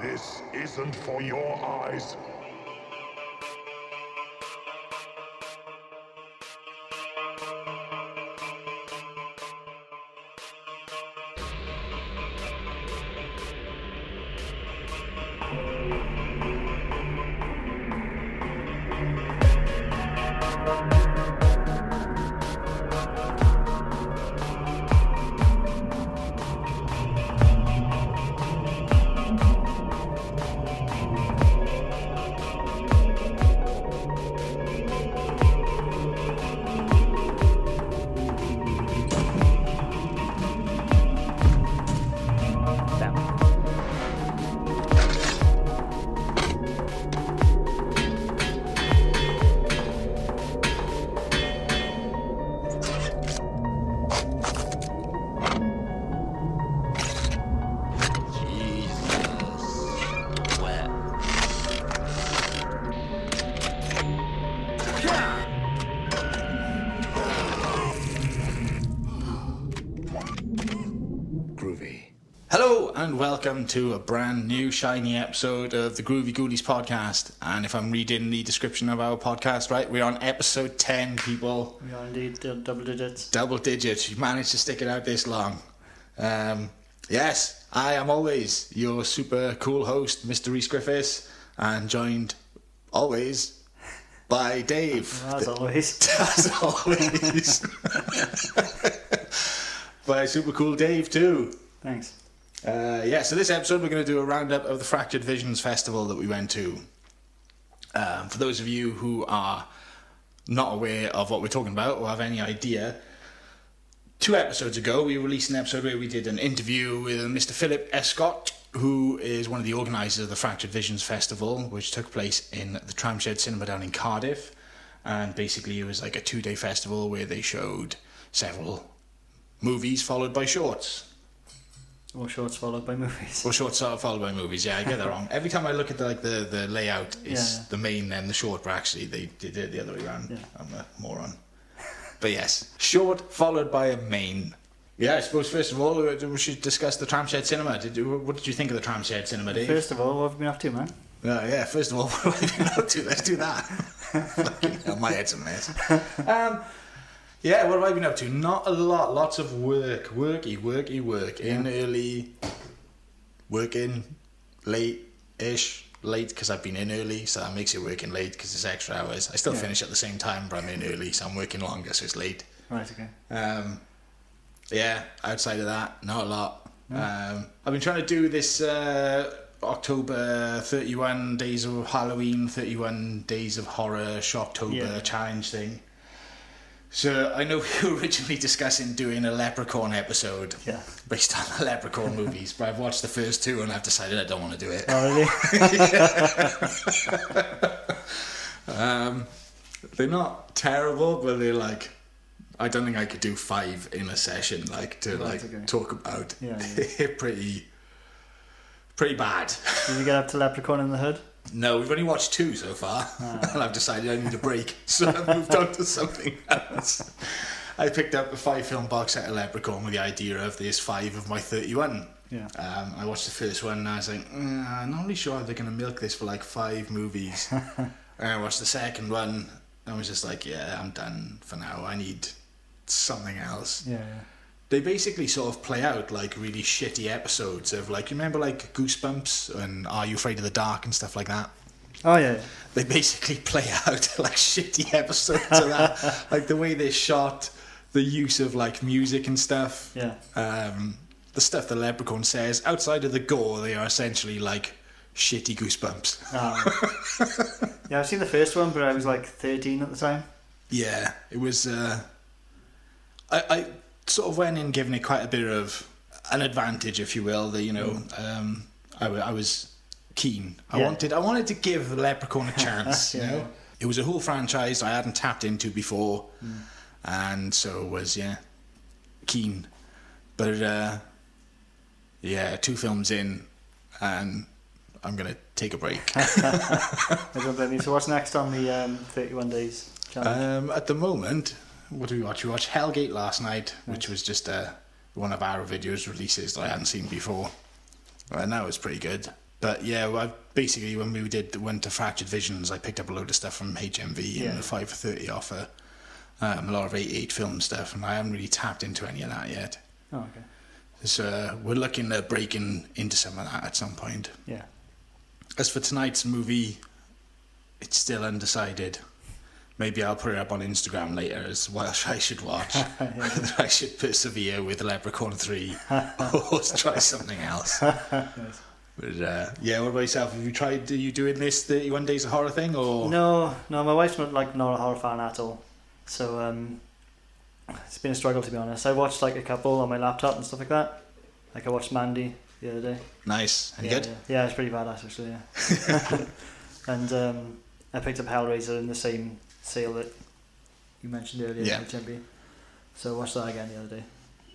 This isn't for your eyes. Welcome to a brand new shiny episode of the Groovy Ghoulies podcast. And if I'm reading the description of our podcast right, we're on episode 10, people. We are indeed double digits. Double digits. You managed to stick it out this long. Um, yes, I am always your super cool host, Mr. Reese Griffiths, and joined always by Dave. As always. As always. by super cool Dave, too. Thanks. Uh, yeah, so this episode we're going to do a roundup of the Fractured Visions Festival that we went to. Um, for those of you who are not aware of what we're talking about or have any idea, two episodes ago we released an episode where we did an interview with Mr. Philip Escott, who is one of the organisers of the Fractured Visions Festival, which took place in the Tramshed Cinema down in Cardiff. And basically, it was like a two day festival where they showed several movies followed by shorts. Or shorts followed by movies. Or shorts followed by movies. Yeah, I get that wrong. Every time I look at the, like the, the layout, it's Yeah. the main and the short, but actually they did it the other way around. Yeah. I'm a moron. But yes, short followed by a main. Yeah, I suppose first of all uh, we should discuss the Tramshed Cinema. Did you, what did you think of the Tramshed Cinema, Dave? First of all, what have you been up to, man? Uh, yeah, first of all, what have you been up to? Let's do that. Fucking hell, my head's a mess. Um, yeah, what have I been up to? Not a lot. Lots of work. Worky, worky, work. In early, working late-ish. Late because I've been in early, so that makes it working late because it's extra hours. I still Yeah. finish at the same time, but I'm in early, so I'm working longer, so it's late. Right, okay. Um, yeah, outside of that, not a lot. Um, I've been trying to do this uh, October 31 days of Halloween, 31 days of horror, Shocktober Yeah. challenge thing. So I know we were originally discussing doing a Leprechaun episode Yeah. based on the Leprechaun movies, but I've watched the first two and I've decided I don't want to do it. Oh, really? Um, they're not terrible, but they're like. I don't think I could do five in a session, like to Right, like okay. talk about. Yeah, They're pretty, pretty bad. Did you get up to Leprechaun in the Hood? No, we've only watched two so far, Ah. and I've decided I need a break, so I've moved on to something else. I picked up a five film box set of Leprechaun with the idea of there's five of my thirty-one. Yeah. Um, I watched the first one and I was like, mm, I'm not really sure how they're going to milk this for like five movies. and I watched the second one and I was just like, yeah, I'm done for now. I need something else. Yeah, yeah. They basically sort of play out like really shitty episodes of like, you remember like Goosebumps and Are You Afraid of the Dark and stuff like that? Oh, yeah, yeah. They basically play out like shitty episodes of that. like the way they're shot, the use of like music and stuff Yeah. um, the stuff the leprechaun says outside of the gore they are essentially like shitty goosebumps Oh. yeah, I've seen the first one, but I was like 13 at the time. yeah it was uh, I, I sort of went in giving it quite a bit of an advantage if you will that you know um, I, I was keen I Yeah. wanted I wanted to give the leprechaun a chance you know it was a whole franchise I hadn't tapped into before and so was yeah keen but uh, yeah two films in and I'm gonna take a break I don't. So what's next on the um, 31 days challenge? Um, at the moment, what did we watch? We watched Hellgate last night, which was just uh, one of Arrow Video's releases that I hadn't seen before. And that was pretty good. But yeah, well, basically when we did went to Fractured Visions, I picked up a load of stuff from HMV Yeah. and the five for thirty offer. Um, a lot of eight eight film stuff, and I haven't really tapped into any of that yet. Oh, okay. So uh, we're looking at breaking into some of that at some point. Yeah. As for tonight's movie, it's still undecided. Maybe I'll put it up on Instagram later as what I should watch. Whether I should persevere with Leprechaun 3 or try something else. Nice. But uh, yeah, what about yourself? Have you tried, are you doing this 31 Days of Horror thing? or No, no, my wife's not like not a horror fan at all. So um, it's been a struggle to be honest. I watched like a couple on my laptop and stuff like that. Like I watched Mandy the other day. Nice. Any yeah, good? Yeah, yeah, it's pretty badass actually. Yeah. and um, I picked up Hellraiser in the same sale that you mentioned earlier. Yeah. HMV. So I watched that again the other day.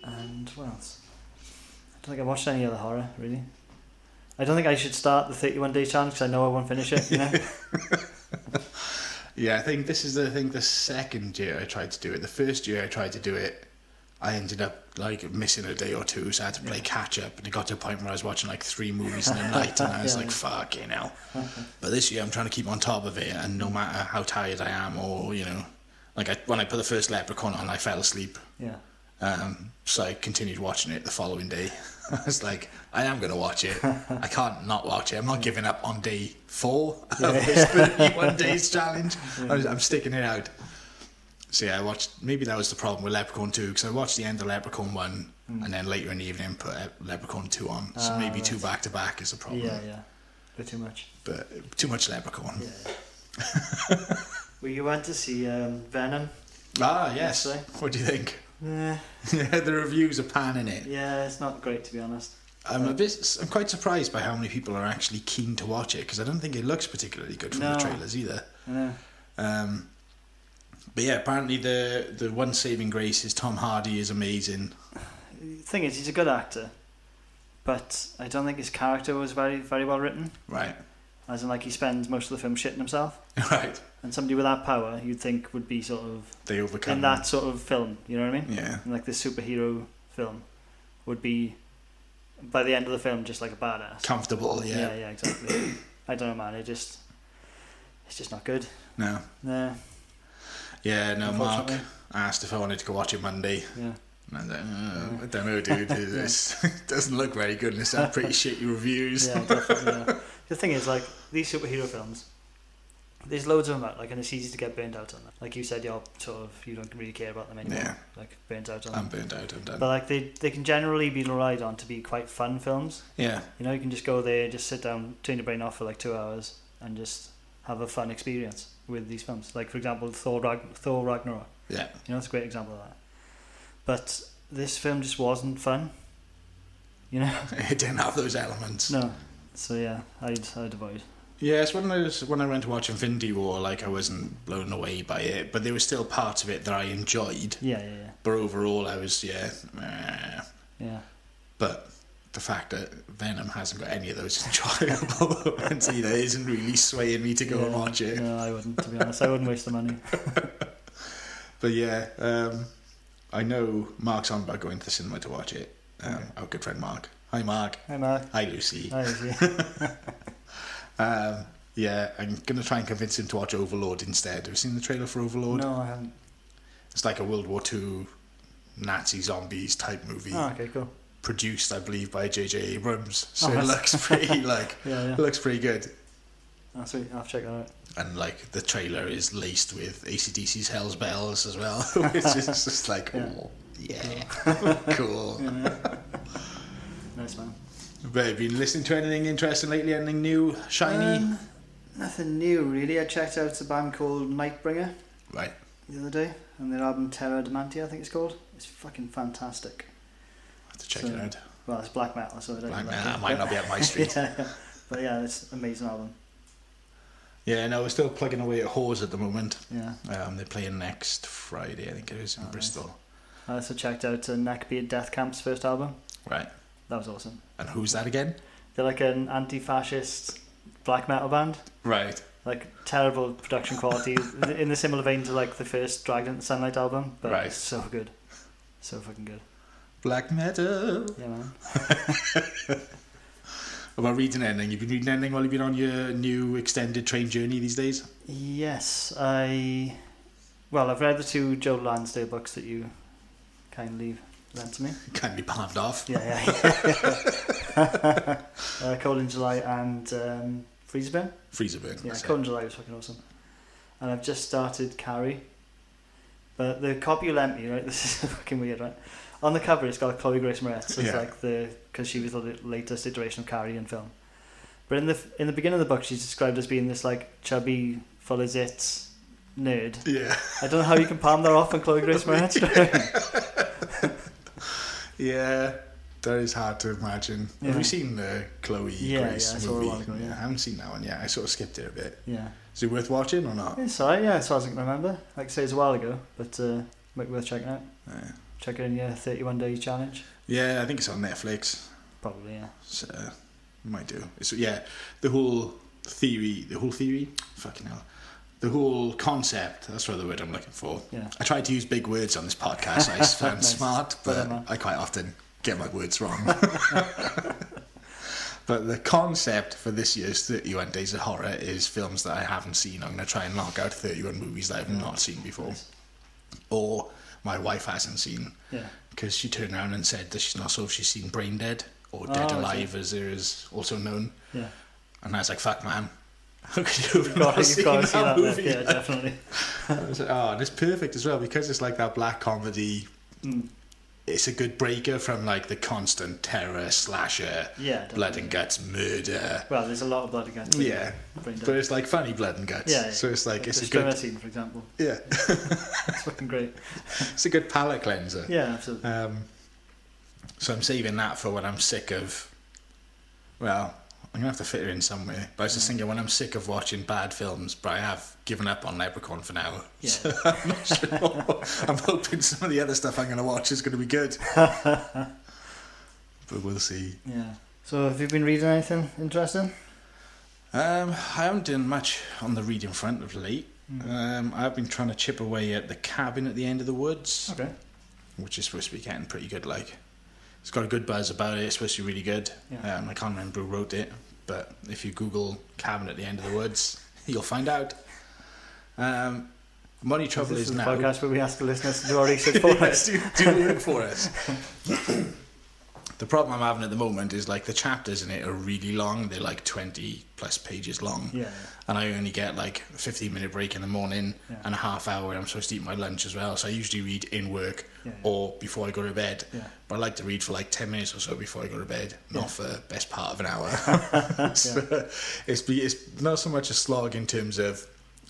And what else? I don't think I watched any other horror really. I don't think I should start the 31 day challenge because I know I won't finish it. You know. Yeah, I think this is, I think, the second year I tried to do it. The first year I tried to do it, I ended up like missing a day or two, so I had to play Yeah. catch up. And it got to a point where I was watching like three movies in a night, and I was Yeah, like, yeah. "Fucking hell!" But this year I'm trying to keep on top of it, and no matter how tired I am, or you know, like I, when I put the first Leprechaun on, I fell asleep. yeah. Um, so I continued watching it the following day. I was like, I am going to watch it. I can't not watch it. I'm not giving up on day four of this 31 days challenge. I was, I'm sticking it out. Yeah, I watched. Maybe that was the problem with Leprechaun 2 because I watched the end of Leprechaun 1 and then later in the evening put uh, Leprechaun 2 on. So Ah, maybe two back to back is the problem. Yeah, yeah. Bit too much. But too much Leprechaun. Yeah. well, you went to see um, Venom. Ah, yes. Yes, What do you think? Yeah, the reviews are panning it. yeah, it's not great to be honest. I'm a bit. I'm quite surprised by how many people are actually keen to watch it because I don't think it looks particularly good from the trailers either. Know. Um, but yeah, apparently the the one saving grace is Tom Hardy is amazing. The thing is, he's a good actor, but I don't think his character was very, very well written. Right, As in, like, he spends most of the film shitting himself. right. And somebody with that power, you'd think would be sort of They overcome in that sort of film. You know what I mean? Yeah, In like this superhero film, would be by the end of the film just like a badass. comfortable. Yeah. yeah, yeah, exactly. I don't know, man. It just, it's just not good. No. Nah, Yeah. No. Mark asked if I wanted to go watch it Monday. yeah. And I was like, "Uh, I don't know, dude. This doesn't look very good. and It's had pretty shitty reviews. Yeah, definitely. Yeah. The thing is, like these superhero films, there's loads of them out, like, and it's easy to get burnt out on them. Like you said, you're sort of you don't really care about them anymore. Yeah. Like burnt out on I'm them. burnt out. I'm done. But like they they can generally be relied on to be quite fun films. yeah. You know, you can just go there, just sit down, turn your brain off for like two hours, and just have a fun experience with these films. Like for example, Thor Rag- Thor Ragnarok. Yeah. You know, it's a great example of that. But this film just wasn't fun. You know. It didn't have those elements. No. So yeah, I'd I'd avoid. Yes, when I was when I went to watch Infinity War, like I wasn't blown away by it, but there was still parts of it that I enjoyed. Yeah, yeah, yeah. But overall, I was yeah. meh. Yeah. But the fact that Venom hasn't got any of those enjoyable moments either isn't really swaying me to go and watch it. No, I wouldn't. To be honest, I wouldn't waste the money. But yeah, um, I know Mark's on about going to the cinema to watch it. Um, Okay. Our good friend Mark. Hi, Mark. Hi, Mark. Hi, Lucy. Hi, Izzy. Um, yeah, I'm gonna try and convince him to watch Overlord instead. Have you seen the trailer for Overlord? No, I haven't. It's like a World War II Nazi zombies type movie, Oh, okay, cool. Produced, I believe, by J.J. Abrams. So Oh, it looks pretty like Yeah, yeah. looks pretty good. Oh, sweet. I'll check that out. And like the trailer is laced with ACDC's Hell's Bells as well, which is just like, Yeah. oh, yeah, cool. Yeah. nice man. But have you been listening to anything interesting lately? Anything new, shiny? Um, nothing new really. I checked out a band called Nightbringer right. the other day, and their album Terra Damnata, I think it's called. It's fucking fantastic. Have to check So- it out. Well, it's black metal, so I don't Black metal, that might not be up my street. yeah, yeah. But yeah, it's an amazing album. Yeah, no, we're still plugging away at Whores at the moment. Yeah. Um, they're playing next Friday, I think it is, in Oh, nice. Bristol. I also checked out uh, Neckbeard Death Camp's first album. Right. That was awesome. And who's that again? They're like an anti-fascist black metal band. Right. Like terrible production quality, in the similar vein to like the first Into Sunlight album, but Right. it's so good, so fucking good. Black metal. Yeah, man. about reading anything. You've been reading anything while you've been on your new extended train journey these days? Yes, I. Well, I've read the two Joe Lansdale books that you kindly lent to me. Kindly palmed off. Yeah, yeah. uh, Cold in July and um, Freezer Burn. Freezer burn. Yeah, that's it. Cold in July was fucking awesome. And I've just started Carrie. But the copy you lent me, right? This is fucking weird, right? On the cover, it's got Chloe Grace Moretz. So it's Yeah. like the because she was the latest iteration of Carrie in film. But in the in the beginning of the book, she's described as being this like chubby, full of zits nerd. Yeah. I don't know how you can palm that off on Chloe Grace Moretz. Yeah. That is hard to imagine. Have you seen the Chloe Yeah, Grace yeah, I saw it a movie? ago, yeah. I haven't seen that one yet. I sort of skipped it a bit. yeah, Is it worth watching or not? it's alright. Yeah, as far as I can remember. Like I say, it's a while ago, but uh, might be worth checking out. Yeah. Check it in your 31 day challenge. Yeah, I think it's on Netflix. Probably, yeah. So might do. It's yeah, the whole theory, the whole theory, fucking hell, the whole concept. That's what the word I'm looking for. Yeah. I try to use big words on this podcast. I sound Nice. smart, but. I quite often get my words wrong. but the concept for this year's 31 Days of Horror is films that I haven't seen. I'm going to try and knock out 31 movies that I've not seen before, Nice. or my wife hasn't seen Yeah. because she turned around and said that she's not sure if she's seen Brain Dead or Oh, Dead okay. Alive, as it is also known. Yeah. And I was like, "Fuck, man, how could you have not seen that see that. movie?" Yeah, definitely. I was like, "Oh, and it's perfect as well because it's like that black comedy. Mm. It's a good breaker from like the constant terror, slasher, Yeah, blood and guts, murder. Well, there's a lot of blood and guts. Yeah, but it's like funny blood and guts. Yeah, yeah. So it's like Like it's a good, scene, for example. yeah, It's fucking great. it's a good palate cleanser. Yeah, absolutely. Um, so I'm saving that for when I'm sick of. Well, I'm gonna have to fit her in somewhere. But I was just thinking when I'm sick of watching bad films, but I have given up on Leprechaun for now. Yeah. So I'm not sure. I'm hoping some of the other stuff I'm gonna watch is gonna be good. but we'll see. Yeah. So, have you been reading anything interesting? Um, I haven't done much on the reading front of late. Um, I've been trying to chip away at the cabin at the end of the woods. Okay. which is supposed to be getting pretty good. Like, it's got a good buzz about it. It's supposed to be really good. Yeah. Um, I can't remember who wrote it, but if you Google "cabin at the end of the woods," you'll find out. Um, money trouble this is is a now. podcast where we ask the listeners to do our research for Yeah, us. do, do the work for us. the problem I'm having at the moment is like the chapters in it are really long. They're like 20 plus pages long. Yeah. And I only get like a 15 minute break in the morning Yeah. and a half hour. I'm supposed to eat my lunch as well. So I usually read in work Yeah. or before I go to bed. Yeah. But I like to read for like 10 minutes or so before I go to bed, not for best part of an hour. so it's, be, it's not so much a slog in terms of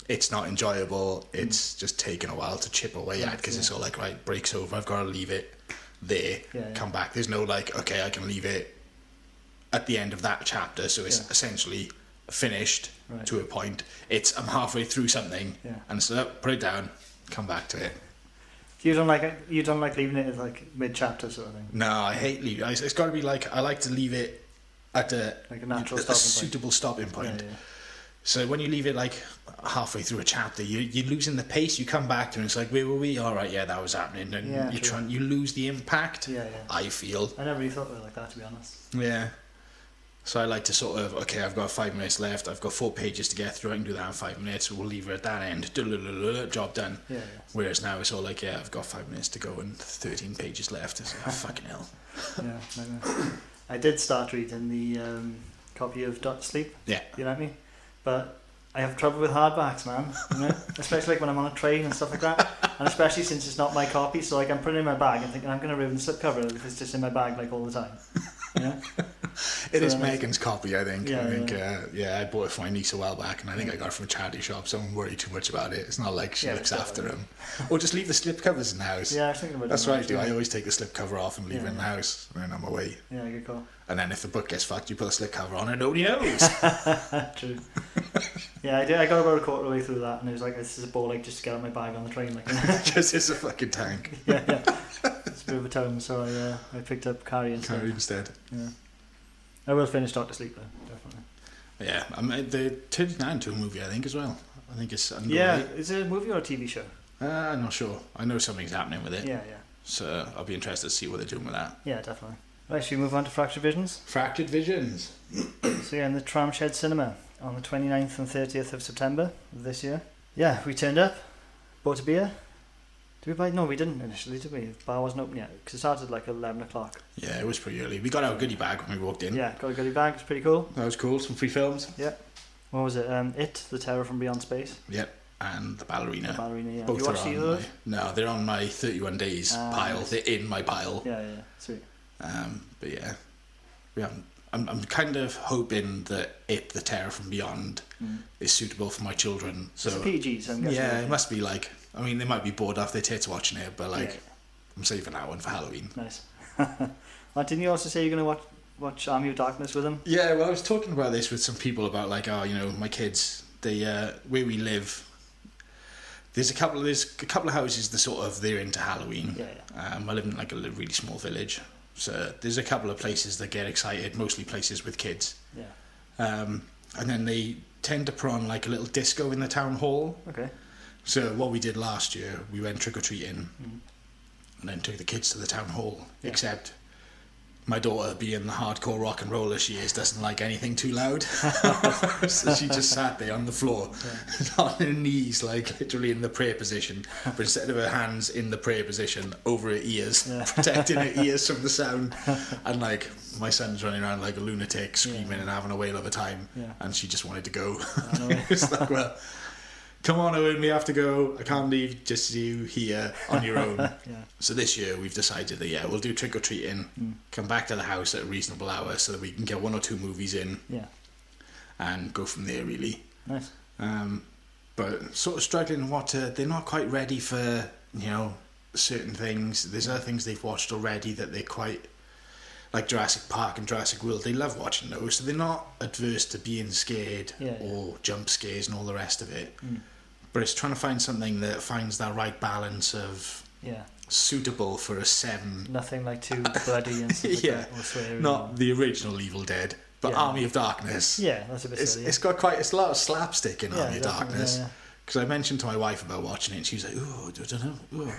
it's not enjoyable, it's just taken a while to chip away at because Mm. It's all like, right, break's over, I've got to leave it there, Yeah, yeah. come back. There's no like, okay, I can leave it at the end of that chapter, so it's Yeah. essentially finished Right. to a point. It's I'm halfway through something, Yeah. and so put it down, come back to it. You don't like it, you don't like leaving it as like mid chapter sort of thing. No, I hate leaving. It's, it's got to be like I like to leave it at a Like a natural a stopping point. suitable stopping point. So when you leave it like halfway through a chapter, you you're losing the pace. You come back to it, and it's like where were we? All right, yeah, that was happening, and Yeah, you try you lose the impact. Yeah, yeah. I feel I never really thought of it like that to be honest. yeah. So I like to sort of okay, I've got five minutes left. I've got four pages to get through. I can do that in five minutes. We'll leave her at that end. Job done. Yeah, yeah. Whereas now it's all like, yeah, I've got five minutes to go and 13 pages left. It's like, fucking hell. yeah. I did start reading the um, copy of Doctor Sleep. Yeah. You know what I mean? But I have trouble with hardbacks, man. You know? especially like when I'm on a train and stuff like that. And especially since it's not my copy, so like I'm putting it in my bag and thinking I'm gonna ruin the slipcover if it's just in my bag like all the time. Know? It is So nice. Megan's copy, I think. Yeah, I think, yeah. Uh, yeah, I bought it for my niece a while back, and I think I got it from a charity shop, so I don't worry too much about it. It's not like she Yeah, looks after not him. or just leave the slip covers in the house. Yeah, I was thinking about That's what I do. I always take the slip cover off and leave Yeah, it in the house, and then I'm away. Yeah, good call. And then if the book gets fucked, you put a slip cover on, and nobody knows. True. yeah, I did. I got about a quarter of the way through that, and it was like, "This is a ball like just to get out my bag on the train." Like, Just it's a fucking tank. yeah, yeah. It's a bit of a tone, so I uh, I picked up Carrie instead. Carry instead. Yeah. I will finish Doctor Sleep though, definitely. Yeah, I mean, they turned it into a movie, I think, as well. I think it's underway. Yeah, is it a movie or a TV show? Uh, I'm not sure. I know something's happening with it. Yeah, yeah, So I'll be interested to see what they're doing with that. yeah, definitely. Right, should we move on to Fractured Visions? Fractured Visions. So yeah, in the Tramshed Cinema on the 29th and 30th of September of this year. Yeah, we turned up, bought a beer. Did we buy? No, we didn't initially, did we? The bar wasn't open yet because it started like 11 o'clock. Yeah, it was pretty early. We got our goodie bag when we walked in. Yeah, got a goodie bag. It's pretty cool. That was cool. Some free films. Yeah. What was it? Um, it, The Terror from Beyond Space. Yep. And the ballerina. The ballerina. Yeah. Both you are watched on either of those? my, No, they're on my 31 days Ah, pile. They're in my pile. Yeah, yeah, yeah. Sweet. Um, but yeah, we haven't. I'm, I'm kind of hoping that it, the Terror from Beyond, Mm. is suitable for my children. So it's a PG, so I'm guessing. yeah, it must be like. I mean, they might be bored off their tits watching it, but like, Yeah, I'm saving that one for Halloween. Nice. well, didn't you also say you're going to watch watch Army of Darkness with them? Yeah, well, I was talking about this with some people about like, oh, you know, my kids, they uh, where we live. There's a couple. of There's a couple of houses that sort of they're into Halloween. Yeah, yeah. Um, I live in like a really small village, so there's a couple of places that get excited. Mostly places with kids, Yeah. um, and then they tend to put on like a little disco in the town hall. Okay. So what we did last year, we went trick or treating, Mhm. and then took the kids to the town hall. Yeah. Except my daughter, being the hardcore rock and roller she is, doesn't like anything too loud. so she just sat there on the floor, on her knees, like literally in the prayer position, but instead of her hands in the prayer position, over her ears, Yeah. protecting her ears from the sound. And like my son's running around like a lunatic, screaming Yeah. and having a whale of a time, Yeah. and she just wanted to go. It's like, well, come on, Owen, we have to go. I can't leave just you here on your own. Yeah. So this year we've decided that yeah, we'll do trick or treating, Mm. come back to the house at a reasonable hour so that we can get one or two movies in Yeah. and go from there really. Nice. Um, but sort of struggling what to, they're not quite ready for you know certain things. There's other things they've watched already that they're quite like Jurassic Park and Jurassic World. They love watching those, so they're not adverse to being scared Yeah, yeah. or jump scares and all the rest of it. Mm. But it's trying to find something that finds that right balance of Yeah. suitable for a seven Nothing like too bloody and stuff like Yeah. that, or swearing. not the original Evil Dead, but Yeah. Army of Darkness. Yeah, that's a bit It's, silly. it's got quite it's a lot of slapstick in yeah, Army of Darkness Yeah, because I mentioned to my wife about watching it and she was like, "Oh, I don't know." ooh."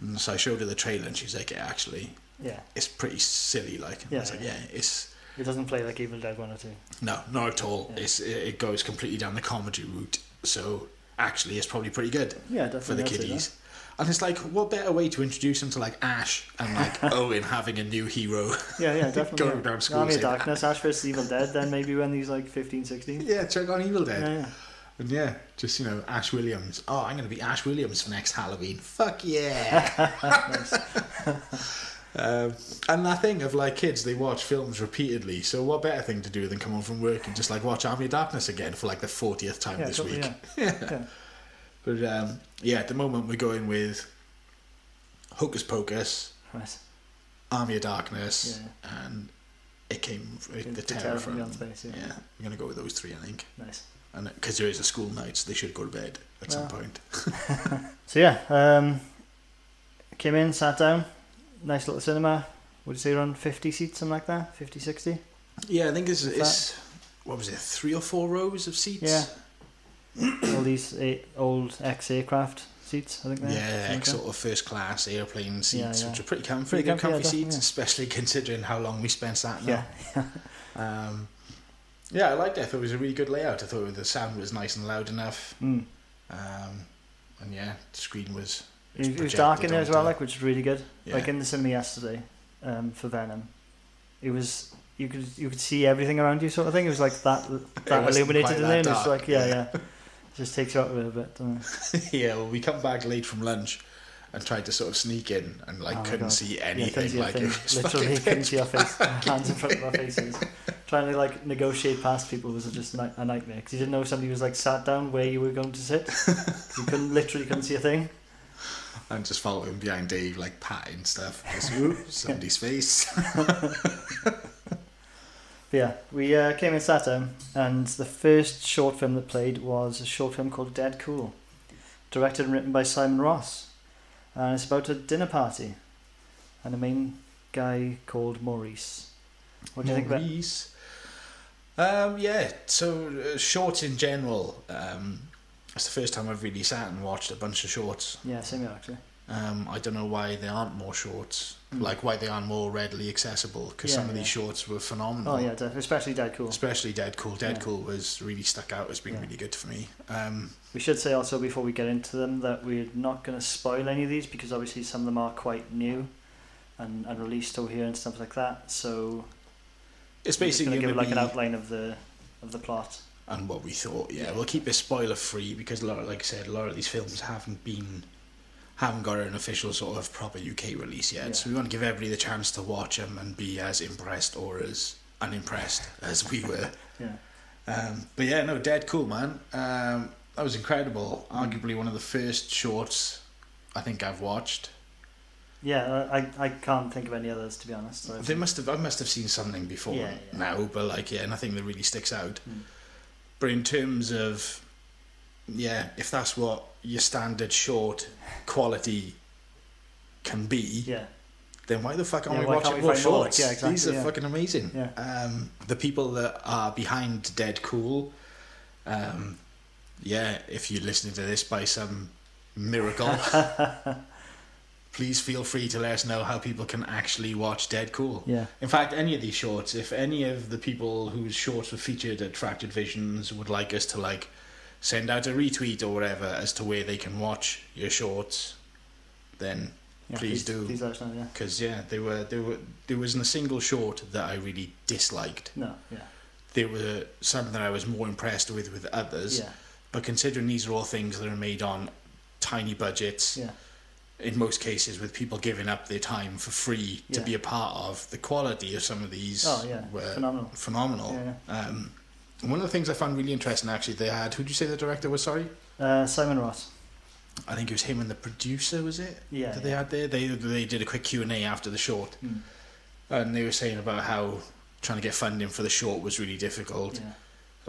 And so I showed her the trailer and she's like, "Yeah, actually, yeah. yeah. it's pretty silly." Like, Yeah, like, yeah. "Yeah, it's It doesn't play like Evil Dead 1 or 2. no, not at all. Yeah. It's it, it goes completely down the comedy route. So actually, it's probably pretty good Yeah, definitely. for the kiddies." And it's like, what better way to introduce them to like Ash and like Owen having a new hero? Yeah, yeah, definitely. Going yeah. down school Army of Darkness, Ash vs Evil Dead, then maybe when he's like 15, 16. yeah, check on Evil Dead. Yeah, yeah. And yeah, just you know, Ash Williams. Oh, I'm gonna be Ash Williams for next Halloween. Fuck yeah! um, and that thing of like kids, they watch films repeatedly. So what better thing to do than come home from work and just like watch Army of Darkness again for like the fortieth time Yeah, this totally, week? yeah. Yeah. But um, yeah, at the moment we're going with Hocus Pocus, Right. Army of Darkness, and it came The- the, the Terror, Terror from. from Space, yeah. yeah, we're gonna go with those three, I think. Nice. And because there is a school night, so they should go to bed at some point. So yeah, um, came in, sat down, nice little cinema. Would you say around 50 seats, something like that? 50, 60? Yeah, I think it's, it's what was it, three or four rows of seats? Yeah. All these eight old ex-aircraft seats, I think they're. Yeah, ex sort of first class airplane seats, yeah. which are pretty comfy. Pretty comfy, comfy, yeah, seats, especially considering how long we spent sat in them. Yeah, Um, yeah, I liked it. I thought it was a really good layout. I thought the sound was nice and loud enough. mm. Um, and yeah, the screen was. It, it was dark in there as well, like which is really good. Yeah. Like in the cinema yesterday, um, for Venom, it was you could you could see everything around you, sort of thing. It was like that that illuminated in there. And it's like yeah, yeah. yeah. It just takes you out a little bit. it? yeah, well, we come back late from lunch and tried to sort of sneak in and like Oh couldn't see anything. a like it was Literally couldn't see our face, hands in front of our faces. Trying to like negotiate past people was just a nightmare because you didn't know if somebody was like sat down where you were going to sit. you couldn't literally couldn't see a thing. And just following behind Dave, like patting stuff. Just, ooh, somebody's face. Yeah, we uh, came in sat down, and the first short film that played was a short film called Dead Cool, directed and written by Simon Ross, and it's about a dinner party, and a main guy called Maurice. What do you think about? Maurice. Um, yeah, so uh, shorts in general. Um, it's the first time I've really sat and watched a bunch of shorts. Yeah, same here actually. Um, I don't know why there aren't more shorts, like why they aren't more readily accessible. Because Mm. Yeah, some of yeah. these shorts were phenomenal. Oh yeah, especially Dead Cool. Especially Dead Cool. Dead Yeah. Cool was really stuck out as being really good for me. Um, We should say also before we get into them that we're not going to spoil any of these because obviously some of them are quite new and, and released over here and stuff like that. So it's basically going to give like an outline of the of the plot. And what we thought. Yeah, we'll keep it spoiler free because, a lot, like I said, a lot of these films haven't been haven't got an official sort of proper UK release yet. Yeah. So we want to give everybody the chance to watch them and be as impressed or as unimpressed as we were. Yeah. Um, but yeah, no, dead cool, man. Um, that was incredible. Arguably one of the first shorts I think I've watched. Yeah, I, I can't think of any others to be honest. So They must have. I must have seen something before Yeah, yeah. now, but like, yeah, nothing that really sticks out. Mm. But in terms of, yeah, if that's what your standard short quality can be, yeah, then why the fuck aren't Yeah, we watching more shorts? Yeah, exactly, These are yeah. fucking amazing. Yeah. Um, the people that are behind Dead Cool, um, yeah, if you're listening to this by some miracle, please feel free to let us know how people can actually watch Dead Cool. yeah, In fact, any of these shorts, if any of the people whose shorts were featured at Fractured Visions would like us to like send out a retweet or whatever as to where they can watch your shorts, then yeah Please do. Please let us know. Yeah. because yeah, they were there were there wasn't a single short that I really disliked. No. Yeah. There were some that I was more impressed with with others, Yeah. but considering these are all things that are made on tiny budgets, Yeah. In most cases with people giving up their time for free to be a part of, the quality of some of these Oh yeah. were Phenomenal. phenomenal. Yeah. Um, one of the things I found really interesting actually, they had who did you say the director was? Sorry, Uh, Simon Ross. I think it was him and the producer. Was it? Yeah. that they had there. They they did a quick Q and A after the short, Mm. and they were saying about how trying to get funding for the short was really difficult. Yeah.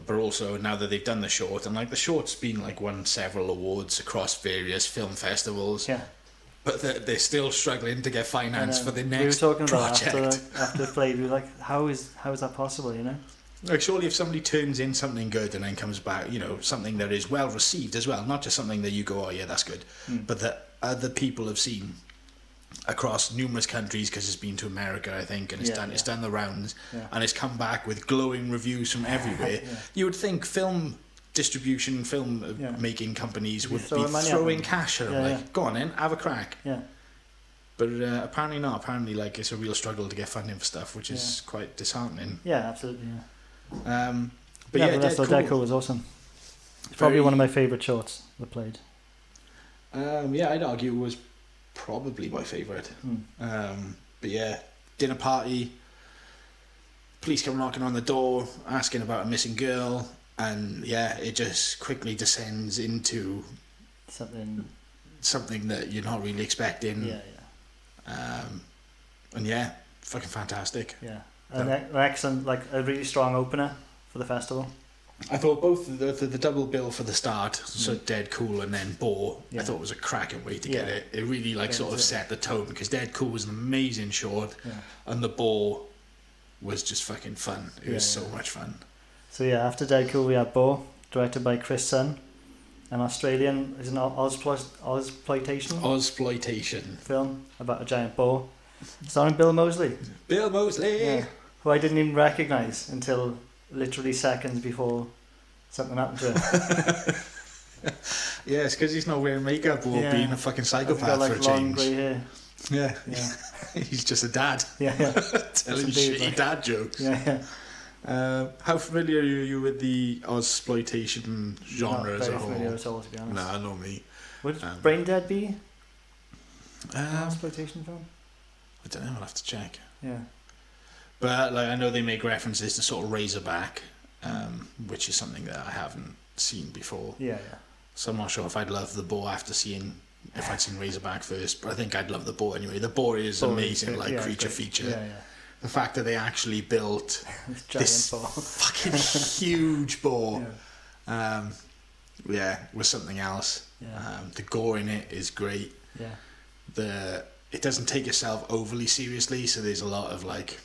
But also now that they've done the short, and like the short's been like won several awards across various film festivals, Yeah. But they're, they're still struggling to get finance for um, the we were next talking about project. after after it played. We were like, how is how is that possible? You know. Like surely if somebody turns in something good and then comes back, you know, something that is well received as well, not just something that you go, oh yeah, that's good, Mm. but that other people have seen across numerous countries because it's been to America, I think, and it's Yeah, done it's done the rounds, Yeah. and it's come back with glowing reviews from everywhere. Yeah. You would think film distribution, film uh, Yeah. making companies You'd be throwing cash at them, Yeah, like, go on in, have a crack. Yeah. But uh, apparently not. Apparently, like it's a real struggle to get funding for stuff, which is quite disheartening. Yeah. Absolutely. Yeah. Um, but yeah, yeah, but that's Dead Cool. Was awesome. It's probably one of my favourite shorts that played. Um, yeah, I'd argue it was probably my favourite. Mm. Um, but yeah, dinner party. Police come knocking on the door, asking about a missing girl, and yeah, it just quickly descends into Something. something that you're not really expecting. Yeah. Yeah. Um, and yeah, fucking fantastic. Yeah. An, an excellent, like a really strong opener for the festival. I thought both the, the, the double bill for the start, so Mm. Dead Cool and then Boar, I thought was a cracking way to get Yeah. it. It really like Yeah, sort of it. set the tone because Dead Cool was an amazing short Yeah. and the Boar was just fucking fun. It was Yeah, so much fun. So yeah, after Dead Cool we had Boar, directed by Chris Sun, an Australian, is an Ozploitation Ozploitation film about a giant boar, starring Bill Moseley, Bill Moseley. yeah, who I didn't even recognise until literally seconds before something happened to him. Yeah, it's because he's not wearing makeup or Yeah. being a fucking psychopath got like for a change. Yeah, Yeah, he's just a dad yeah, yeah, telling shitty like- dad jokes. yeah. yeah. Uh, how familiar are you with the exploitation genre Not as a familiar whole? at all, to be honest. Nah, not me. Would Um, Brain Dead be an Um, exploitation film? I don't know. I'll have to check. Yeah, But like I know they make references to sort of Razorback, um, which is something that I haven't seen before. yeah, yeah. So I'm not sure if I'd love the boar after seeing if I'd seen Razorback first. But I think I'd love the boar anyway. The boar is Boar amazing, good. like Yeah, creature feature. Yeah, yeah. The fact that they actually built This giant this fucking huge ball. Yeah, um, yeah, was something else. yeah, Um, the gore in it is great. yeah. The it doesn't take itself overly seriously, so there's a lot of like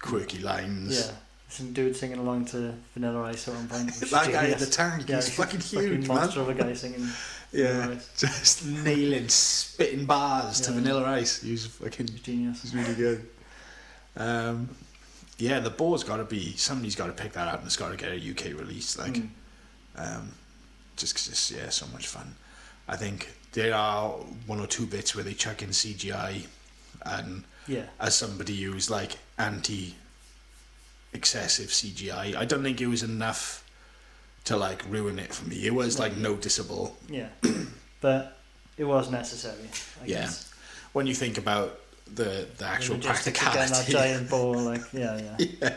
quirky lines. Yeah. Some dude singing along to Vanilla Ice at one point. that guy in the tank, Yeah, he's he's fucking huge, man. monster of a guy singing. Yeah, just nailing, spitting bars to Yeah. Vanilla Ice. He was fucking, Genius. he's really good. Um, yeah, the board's got to be somebody's got to pick that up and it's got to get a UK release. Like, Mm. um, just 'cause it's yeah, so much fun. I think there are one or two bits where they chuck in CGI, and Yeah. as somebody who's like anti excessive CGI, I don't think it was enough to like ruin it for me. It was like noticeable. Yeah. but it was necessary. I Yeah. Guess. when you think about the the actual of getting. That giant ball, like yeah, yeah. yeah.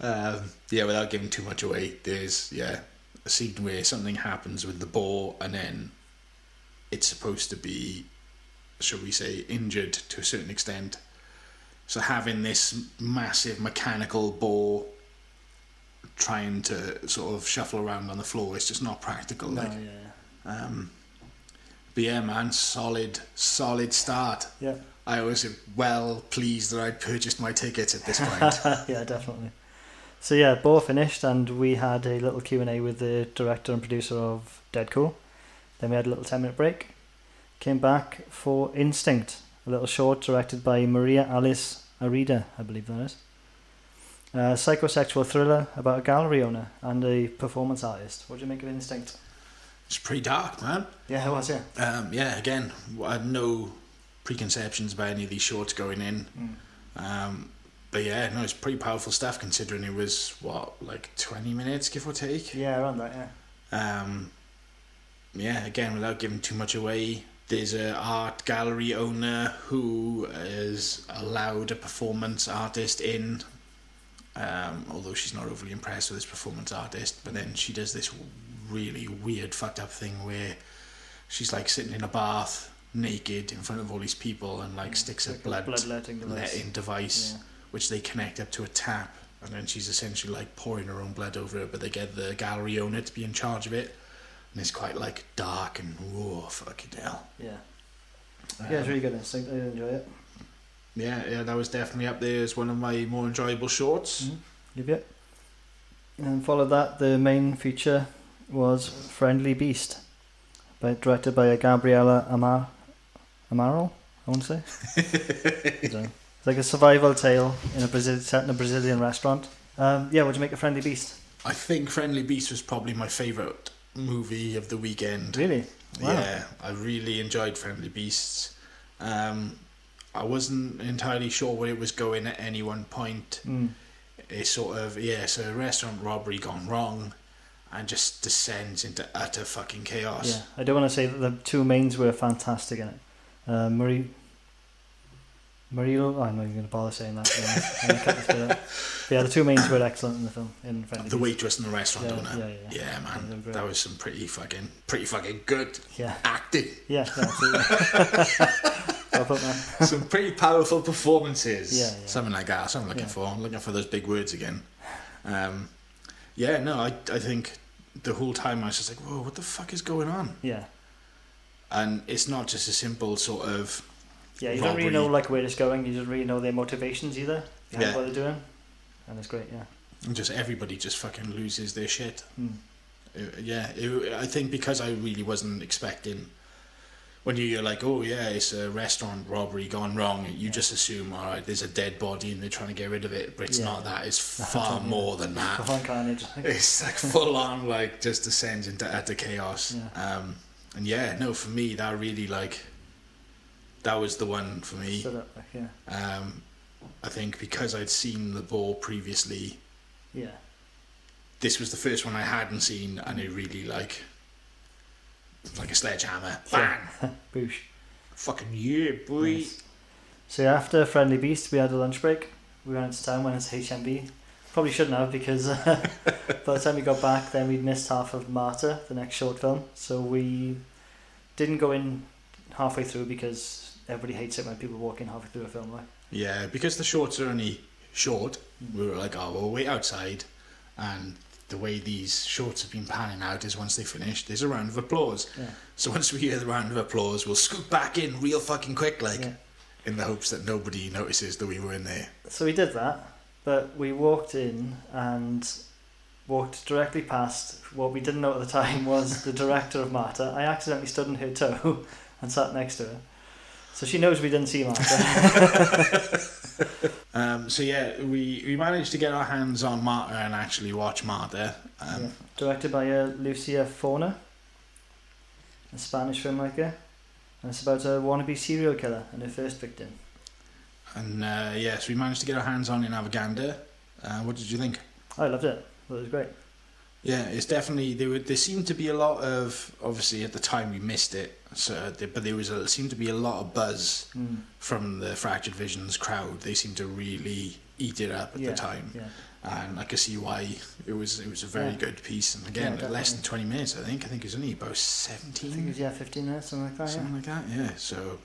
Um, yeah, without giving too much away, there's yeah a scene where something happens with the ball, and then it's supposed to be, shall we say, injured to a certain extent. So having this massive mechanical ball trying to sort of shuffle around on the floor, it's just not practical. No, like, yeah, yeah. um, but yeah, man, solid, solid start. Yeah. I was well pleased that I'd purchased my tickets at this point. yeah, definitely. So yeah, Boar finished, and we had a little Q and A with the director and producer of Deadcool. Then we had a little ten minute break. Came back for Instinct, a little short directed by Maria Alice Arida, I believe that is. A psychosexual thriller about a gallery owner and a performance artist. What do you make of Instinct? it's pretty dark, man. Yeah, it was yeah. Um, yeah, again, I had no preconceptions about any of these shorts going in. Um, but yeah, no, it's pretty powerful stuff considering it was, what, like 20 minutes, give or take? Yeah, around that. Yeah. Um, yeah, again, without giving too much away, there's a art gallery owner who has allowed a performance artist in. Um, although she's not overly impressed with this performance artist, but then she does this really weird, fucked up thing where she's like sitting in a bath naked in front of all these people and like sticks a Like a blood bloodletting device. letting device Yeah. which they connect up to a tap, and then she's essentially like pouring her own blood over it. But they get the gallery owner to be in charge of it, and it's quite like dark and whoa, fucking hell. Yeah. Um, Yeah, it's really good Instinct. I did enjoy it. yeah, yeah, that was definitely up there as one of my more enjoyable shorts. Mhm. Yep, yep. And followed that, the main feature was Friendly Beast, by, directed by Gabriela Amar, Amaral, I want to say. So, it's like a survival tale in a Brazil, set in a Brazilian restaurant. Um, yeah, would you make a Friendly Beast? I think Friendly Beast was probably my favourite movie of the weekend. Really? Wow. Yeah, I really enjoyed Friendly Beasts. Um, I wasn't entirely sure where it was going at any one point. Mm. It's sort of yeah, so a restaurant robbery gone wrong, and just descends into utter fucking chaos. Yeah, I do want to say that the two mains were fantastic in it. Uh, Marie. Marilo, oh, I'm not even going to bother saying that. to. I'm this bit out. But yeah, the two mains were excellent in the film. In Friendly The waitress in the restaurant Yeah, owner. yeah, yeah. Yeah, Yeah, man, that was some pretty fucking, pretty fucking good Yeah, acting. yeah, no, absolutely. Some pretty powerful performances. Yeah, yeah. Something like that. What I'm looking for. I'm looking for those big words again. Um, yeah, no, I, I think the whole time I was just like, whoa, what the fuck is going on? Yeah, And it's not just a simple sort of yeah. You don't really know like where it's going. You don't really know their motivations either. Yeah. what they're doing, and it's great. Yeah. and just everybody just fucking loses their shit. Mm. Uh, yeah, it, I think because I really wasn't expecting. When you- you're like, oh yeah, it's a restaurant robbery gone wrong, you just assume, all right, there's a dead body and they're trying to get rid of it, but it's Yeah. not that. It's far more than that. Full on carnage. It's like full on, like just descends into utter chaos. Yeah. Um, and yeah, no, for me that really like that was the one for me. Yeah, Um, I think because I'd seen the ball previously, yeah, this was the first one I hadn't seen, and it really like like a sledgehammer, bang, boosh. fucking yeah, boy. Nice. So after Friendly Beast, we had a lunch break. We went into town, went into HMV. Probably shouldn't have because uh, by the time we got back, then we'd missed half of Marta, the next short film. So we didn't go in halfway through because everybody hates it when people walk in halfway through a film. Right? Yeah, because the shorts are only short, we were like, oh, we'll wait outside. And the way these shorts have been panning out is once they finish, there's a round of applause. Yeah. So once we hear the round of applause, we'll scoot back in real fucking quick, like, Yeah. in the hopes that nobody notices that we were in there. So we did that, but we walked in and walked directly past what we didn't know at the time was the director of Marta. I accidentally stood on her toe and sat next to her. So she knows we didn't see Marta. Um, so yeah, we, we managed to get our hands on Marta and actually watch Marta. Um, Yeah. Directed by uh, Lucia Fauna, a Spanish filmmaker. And it's about a wannabe serial killer and her first victim. And uh, yes, we managed to get our hands on in Avaganda. Uh, what did you think? I loved it. It was great. Yeah, it's definitely there. Were, there seemed to be a lot of obviously at the time we missed it, so but there was a, seemed to be a lot of buzz Mm. from the Fractured Visions crowd. They seemed to really eat it up at yeah, the time, Yeah. and I could see why it was. It was a very Yeah. good piece, and again, Yeah, less than twenty minutes. I think. I think it was only about I think it seventeen, was yeah, 15 minutes, something like that. Yeah. something like that. Yeah. So,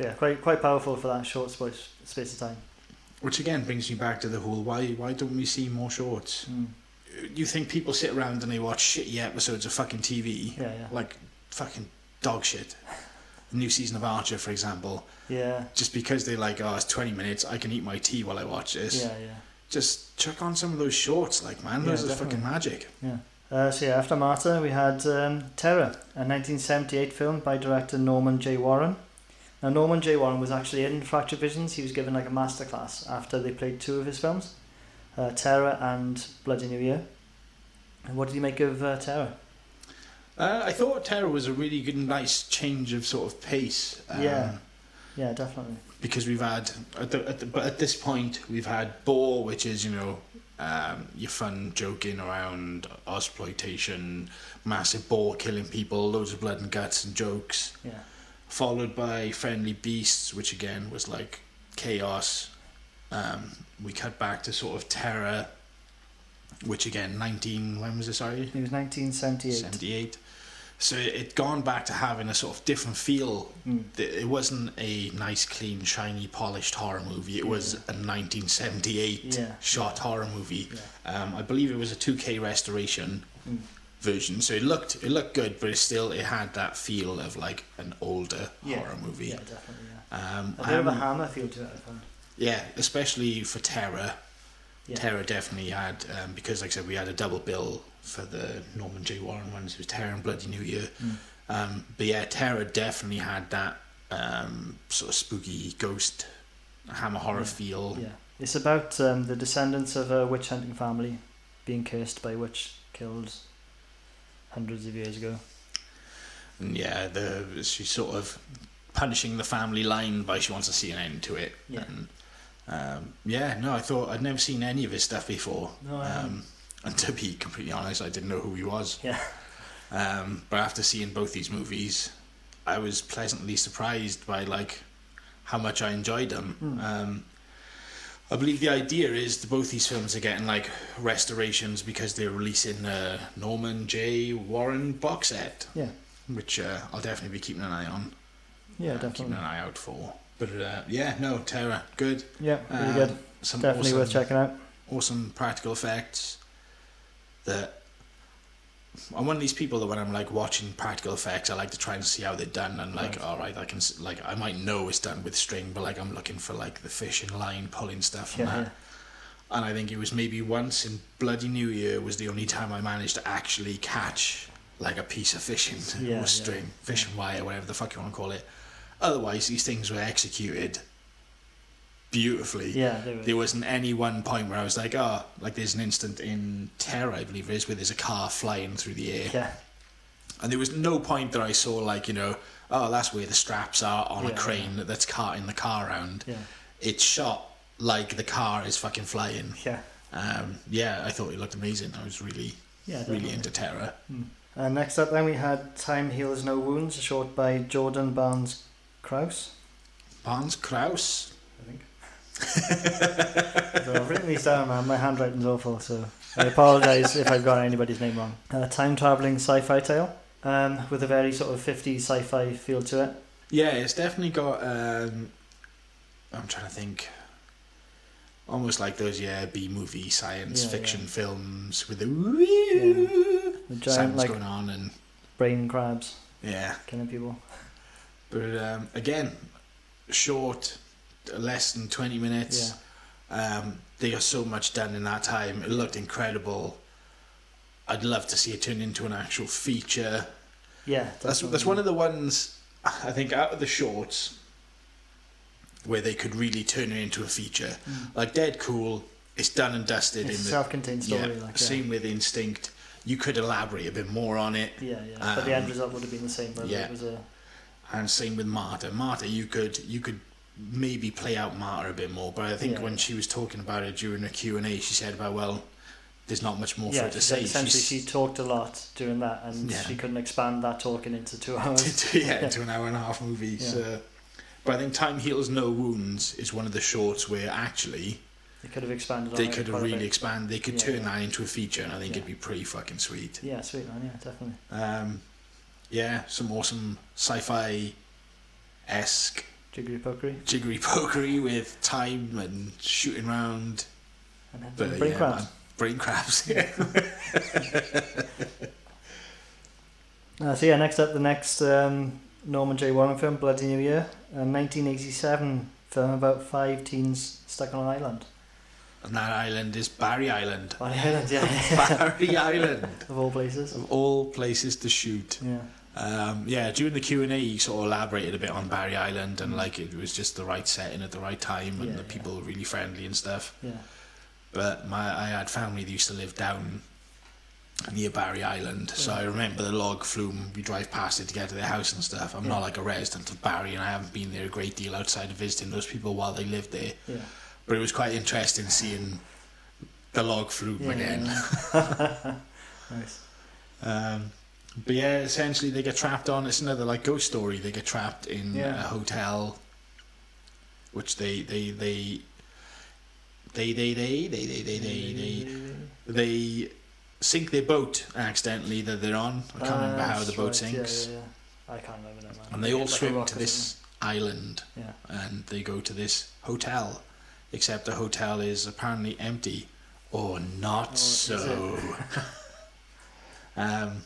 yeah, quite quite powerful for that short space, space of time. which again brings me back to the whole why why don't we see more shorts? Mm. You think people sit around and they watch shitty episodes of fucking TV? Yeah, yeah. like fucking dog shit. The new season of Archer, for example, Yeah, just because they like, oh, it's 20 minutes, I can eat my tea while I watch this. yeah, yeah. Just chuck on some of those shorts, like, man, Yeah, those are fucking magic. Yeah. Uh, so yeah, after Marta, we had um, Terror, a 1978 film by director Norman J. Warren. Now Norman J. Warren was actually in Fractured Visions. He was given like a masterclass after they played two of his films, uh, Terror and Bloody New Year. And what did you make of uh, Terror? Uh, I thought Terror was a really good, nice change of sort of pace. Um, Yeah. Yeah, definitely. Because we've had, at the, at the, but at this point, we've had Boar, which is, you know, um, your fun joking around exploitation, massive boar killing people, loads of blood and guts and jokes. Yeah. Followed by Friendly Beasts, which again was like chaos. Um, we cut back to sort of terror, which again, 19, when was it, sorry? It was 1978. 78. So it had gone back to having a sort of different feel. Mm. It wasn't a nice, clean, shiny, polished horror movie. It was a 1978 Yeah. shot horror movie. Yeah. Um, I believe it was a 2K restoration Mm. Version, so it looked it looked good, but it still it had that feel of like an older Yeah. horror movie. Yeah, definitely. Yeah. Um, A bit of a hammer feel to it, I found. yeah, especially for Terror. Yeah. Terror definitely had um, because, like I said, we had a double bill for the Norman J. Warren ones. It was Terror and Bloody New Year. Mm. Um, but yeah, Terror definitely had that um, sort of spooky ghost hammer horror Yeah. feel. Yeah. It's about um, the descendants of a witch hunting family being cursed by a witch killed hundreds of years ago. And yeah, the she's sort of punishing the family line by she wants to see an end to it. Yeah. And, um, yeah, no, I thought I'd never seen any of his stuff before. No, um, and to be completely honest, I didn't know who he was. Yeah. Um, but after seeing both these movies, I was pleasantly surprised by like how much I enjoyed them. Hmm. I believe the idea is that both these films are getting like restorations because they're releasing a Norman J. Warren box set, Yeah. which uh, I'll definitely be keeping an eye on. Yeah, uh, definitely. Keeping an eye out for. But uh, yeah, no, Terror, good. Yeah, really Um, good. Some Definitely awesome, worth checking out. awesome practical effects that I'm one of these people that when I'm like watching practical effects, I like to try and see how they're done and like, Right. all right, I can like I might know it's done with string, but like I'm looking for like the fishing line pulling stuff and Yeah, that. And I think it was maybe once in Bloody New Year was the only time I managed to actually catch like a piece of fishing Yeah, yeah. or string, fishing wire, whatever the fuck you want to call it. Otherwise, these things were executed beautifully. Yeah, they were. There wasn't any one point where I was like, oh, like there's an instant in Terror, I believe it is, where there's a car flying through the air. Yeah, And there was no point that I saw, like, you know, oh, that's where the straps are on Yeah, a crane that's carting the car around. yeah, It's shot like the car is fucking flying. yeah. Um, yeah, I thought it looked amazing. I was really, Yeah, really into Terror. Uh, next up, then we had Time Heals No Wounds, a short by Jordan Barnes Krause. Barnes Kraus. I think. So I've written these down, man. My handwriting's awful, so I apologise if I've got anybody's name wrong. A time travelling sci fi tale um, with a very sort of 50s sci fi feel to it. Yeah, it's definitely got. Um, I'm trying to think. Almost like those, yeah, B movie science Yeah, fiction yeah. films with the The giant, like, going on and brain crabs yeah. killing people. But um, again, short, less than 20 minutes. Um, they got so much done in that time. It looked incredible. I'd love to see it turn into an actual feature. Yeah, That's that's one of the ones I think out of the shorts where they could really turn it into a feature. Like Dead Cool, it's done and dusted Mm. It's in the self-contained story. yeah. like, yeah. Same with Instinct. You could elaborate a bit more on it, Yeah, yeah. but the end Um, result would have been the same. Whether yeah. it was a and same with Marta. Marta, you could you could maybe play out Marta a bit more, but I think Yeah. when she was talking about it during the Q and A, she said about well, there's not much more for yeah. her to say. essentially, She's- she talked a lot during that, and Yeah. she couldn't expand that talking into two hours. yeah, to an hour and a half movie. So. But I think Time Heals No Wounds is one of the shorts where actually They could have expanded. they could have really expanded. They could turn that into a feature, and I think it'd be pretty fucking sweet. Yeah, sweet man. Yeah, definitely. Um, yeah, some awesome sci-fi esque Jiggery pokery. jiggery pokery with time and shooting round. And then But brain yeah, crabs. brain crabs. Yeah. Uh, so yeah, next up, the next um, Norman J. Warren film, Bloody New Year, a 1987 film about five teens stuck on an island. and that island is Barry Island. The island, yeah, Barry Island of all places. of all places to shoot. Yeah, Um, yeah, during the Q and A, he sort of elaborated a bit on Barry Island and like it was just the right setting at the right time, and Yeah, the yeah. people were really friendly and stuff. yeah, But my I had family that used to live down near Barry Island, so I remember the log flume. We drive past it to get to their house and stuff. I'm Yeah. not like a resident of Barry, and I haven't been there a great deal outside of visiting those people while they lived there. yeah. But it was quite interesting seeing the log flume yeah again. yeah. nice. Um, but yeah, essentially they get trapped on. It's another like ghost story. They get trapped in Yeah. a hotel, which they they they they they they they they they they they they sink their boat accidentally that they're on. I can't remember how the boat right, sinks. Yeah, yeah, yeah. I can't remember that, man. And they all Like swim to this island, something. and they go to this hotel, except the hotel is apparently empty, or not Oh, so. um,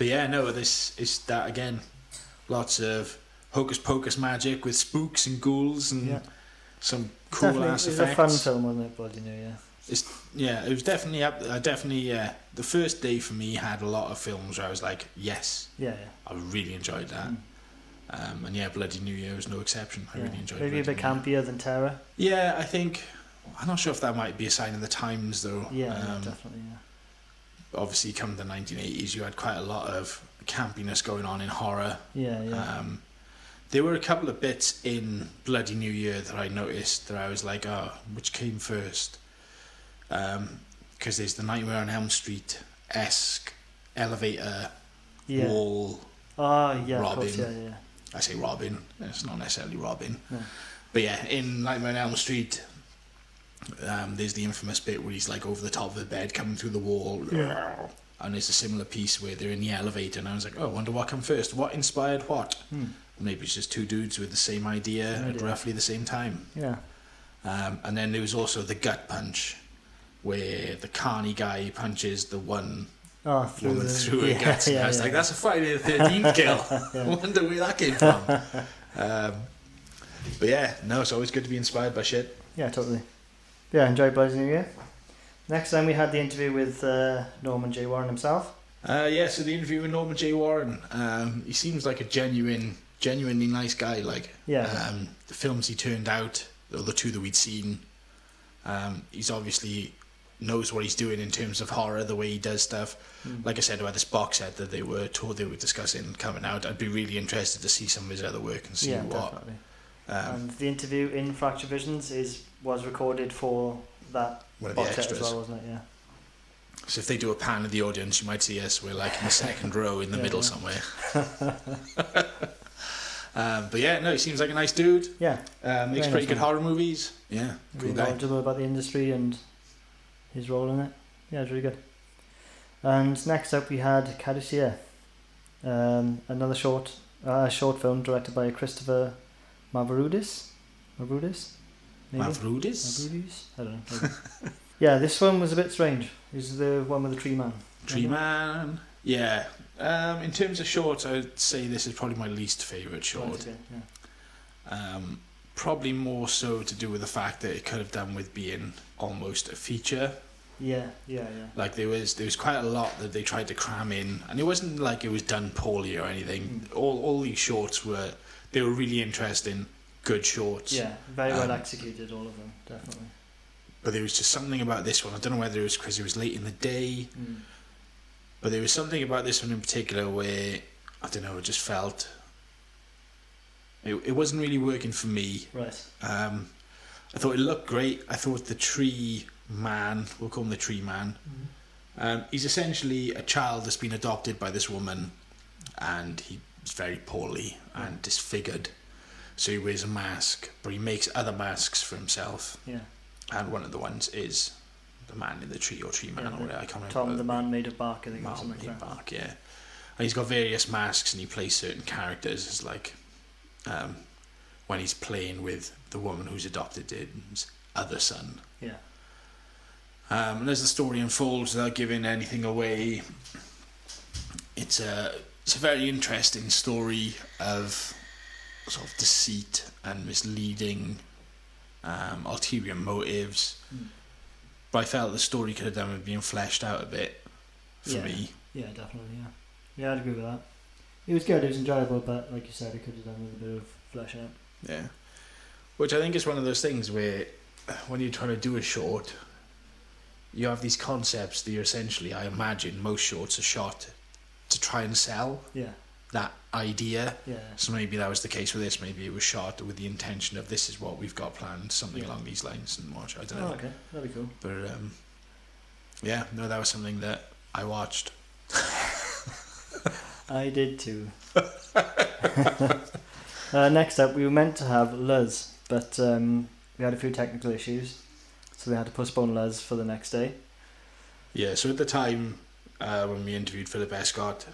but yeah, no, this is that again. Lots of hocus pocus magic with spooks and ghouls and Yeah. some cool Definitely, ass it was a fun effects. film, wasn't it? Bloody New Year. Yeah, it was definitely up. I definitely yeah. The first day for me had a lot of films where I was like, yes, Yeah, I really enjoyed that. Mm. Um, and yeah, Bloody New Year was no exception. I yeah. really enjoyed. It. Maybe a bit campier than Terror. Yeah, I think. I'm not sure if that might be a sign of the times though. Yeah, yeah, Um, definitely. Yeah. Obviously, come the 1980s, you had quite a lot of campiness going on in horror. Yeah, yeah. Um, there were a couple of bits in Bloody New Year that I noticed that I was like, oh, which came first? Because there's the Nightmare on Elm Street esque elevator yeah. wall. Oh, yeah, of course. Yeah, Robin. yeah. I say Robin. It's not necessarily Robin. No. But yeah, in Nightmare on Elm Street, um, there's the infamous bit where he's like over the top of the bed, coming through the wall. Yeah. And there's a similar piece where they're in the elevator, and I was like, oh, I wonder what come first. What inspired what? Hmm. Maybe it's just two dudes with the same idea at Idea. roughly the same time. Yeah. Um, and then there was also the gut punch, where the carny guy punches the one Oh, through woman the, through her yeah, guts. and yeah, I was yeah. like, that's a Friday the 13th kill. I wonder where that came from. um, but yeah, no, it's always good to be inspired by shit. Yeah, totally. Yeah, enjoy Bloody New Year. Next time we had the interview with uh, Norman J. Warren himself. Uh, yeah, so the interview with Norman J. Warren, um, he seems like a genuine, genuinely nice guy. Like, Yeah. um, the films he turned out, the two that we'd seen, um, he's obviously knows what he's doing in terms of horror, the way he does stuff. Mm. Like I said about this box set that they were told they were discussing coming out, I'd be really interested to see some of his other work and see yeah, what. definitely. Um, and the interview in Fracture Visions is was recorded for that one of the set as extras. well, wasn't it? Yeah. So if they do a pan of the audience, you might see us. We're like in the second row in the Yeah, middle yeah. somewhere. um, but yeah, no, he seems like a nice dude. Yeah. Uh, makes pretty nice good man. horror movies. Yeah, Really cool knowledgeable about the industry and his role in it. Yeah, it's really good. And next up we had Caduceus, um, another short, uh, short film directed by Christopher Mavroudis. Mavroudis? Maybe? Mavrudis, Mavroudis? I don't know. yeah, this one was a bit strange. Is the one with the tree man. Tree Man. Yeah. Um, in terms of shorts, I would say this is probably my least favourite short. Yeah. Um, probably more so to do with the fact that it could have done with being almost a feature. Yeah, yeah, yeah. Like there was there was quite a lot that they tried to cram in, and it wasn't like it was done poorly or anything. All all these shorts were they were really interesting, good shorts. Yeah, very well Um, executed, all of them, definitely. But there was just something about this one. I don't know whether it was because it was late in the day, Mm. but there was something about this one in particular where I don't know. It just felt it it wasn't really working for me. Right. Um, I thought it looked great. I thought the tree man, we'll call him the tree man, um, he's essentially a child that's been adopted by this woman and he's very poorly and disfigured. So he wears a mask, but he makes other masks for himself. Yeah. And one of the ones is the man in the tree or tree man Yeah, or whatever. I can't remember. Tom, the man made of bark, I think, like Made that. Bark, yeah. And he's got various masks and he plays certain characters as like um, when he's playing with the woman who's adopted his other son. Yeah. Um, and as the story unfolds, without giving anything away, it's a it's a very interesting story of sort of deceit and misleading, um, ulterior motives. Mm. But I felt the story could have done with being fleshed out a bit for Yeah. me. Yeah, definitely, yeah. Yeah, I'd agree with that. It was good, it was enjoyable, but like you said, it could have done with a bit of flesh out. Yeah. Which I think is one of those things where when you're trying to do a short, you have these concepts that you're essentially, I imagine, most shorts are shot to try and sell Yeah, that idea. yeah. So maybe that was the case with this. Maybe it was shot with the intention of this is what we've got planned, something Yeah. along these lines, and watch. I don't Oh, know. okay, that'd be cool. But um, yeah, no, that was something that I watched. I did too. uh, next up, we were meant to have Luz, but um, we had a few technical issues, so we had to postpone Luz for the next day. Yeah, so at the time uh, when we interviewed Philip Escott,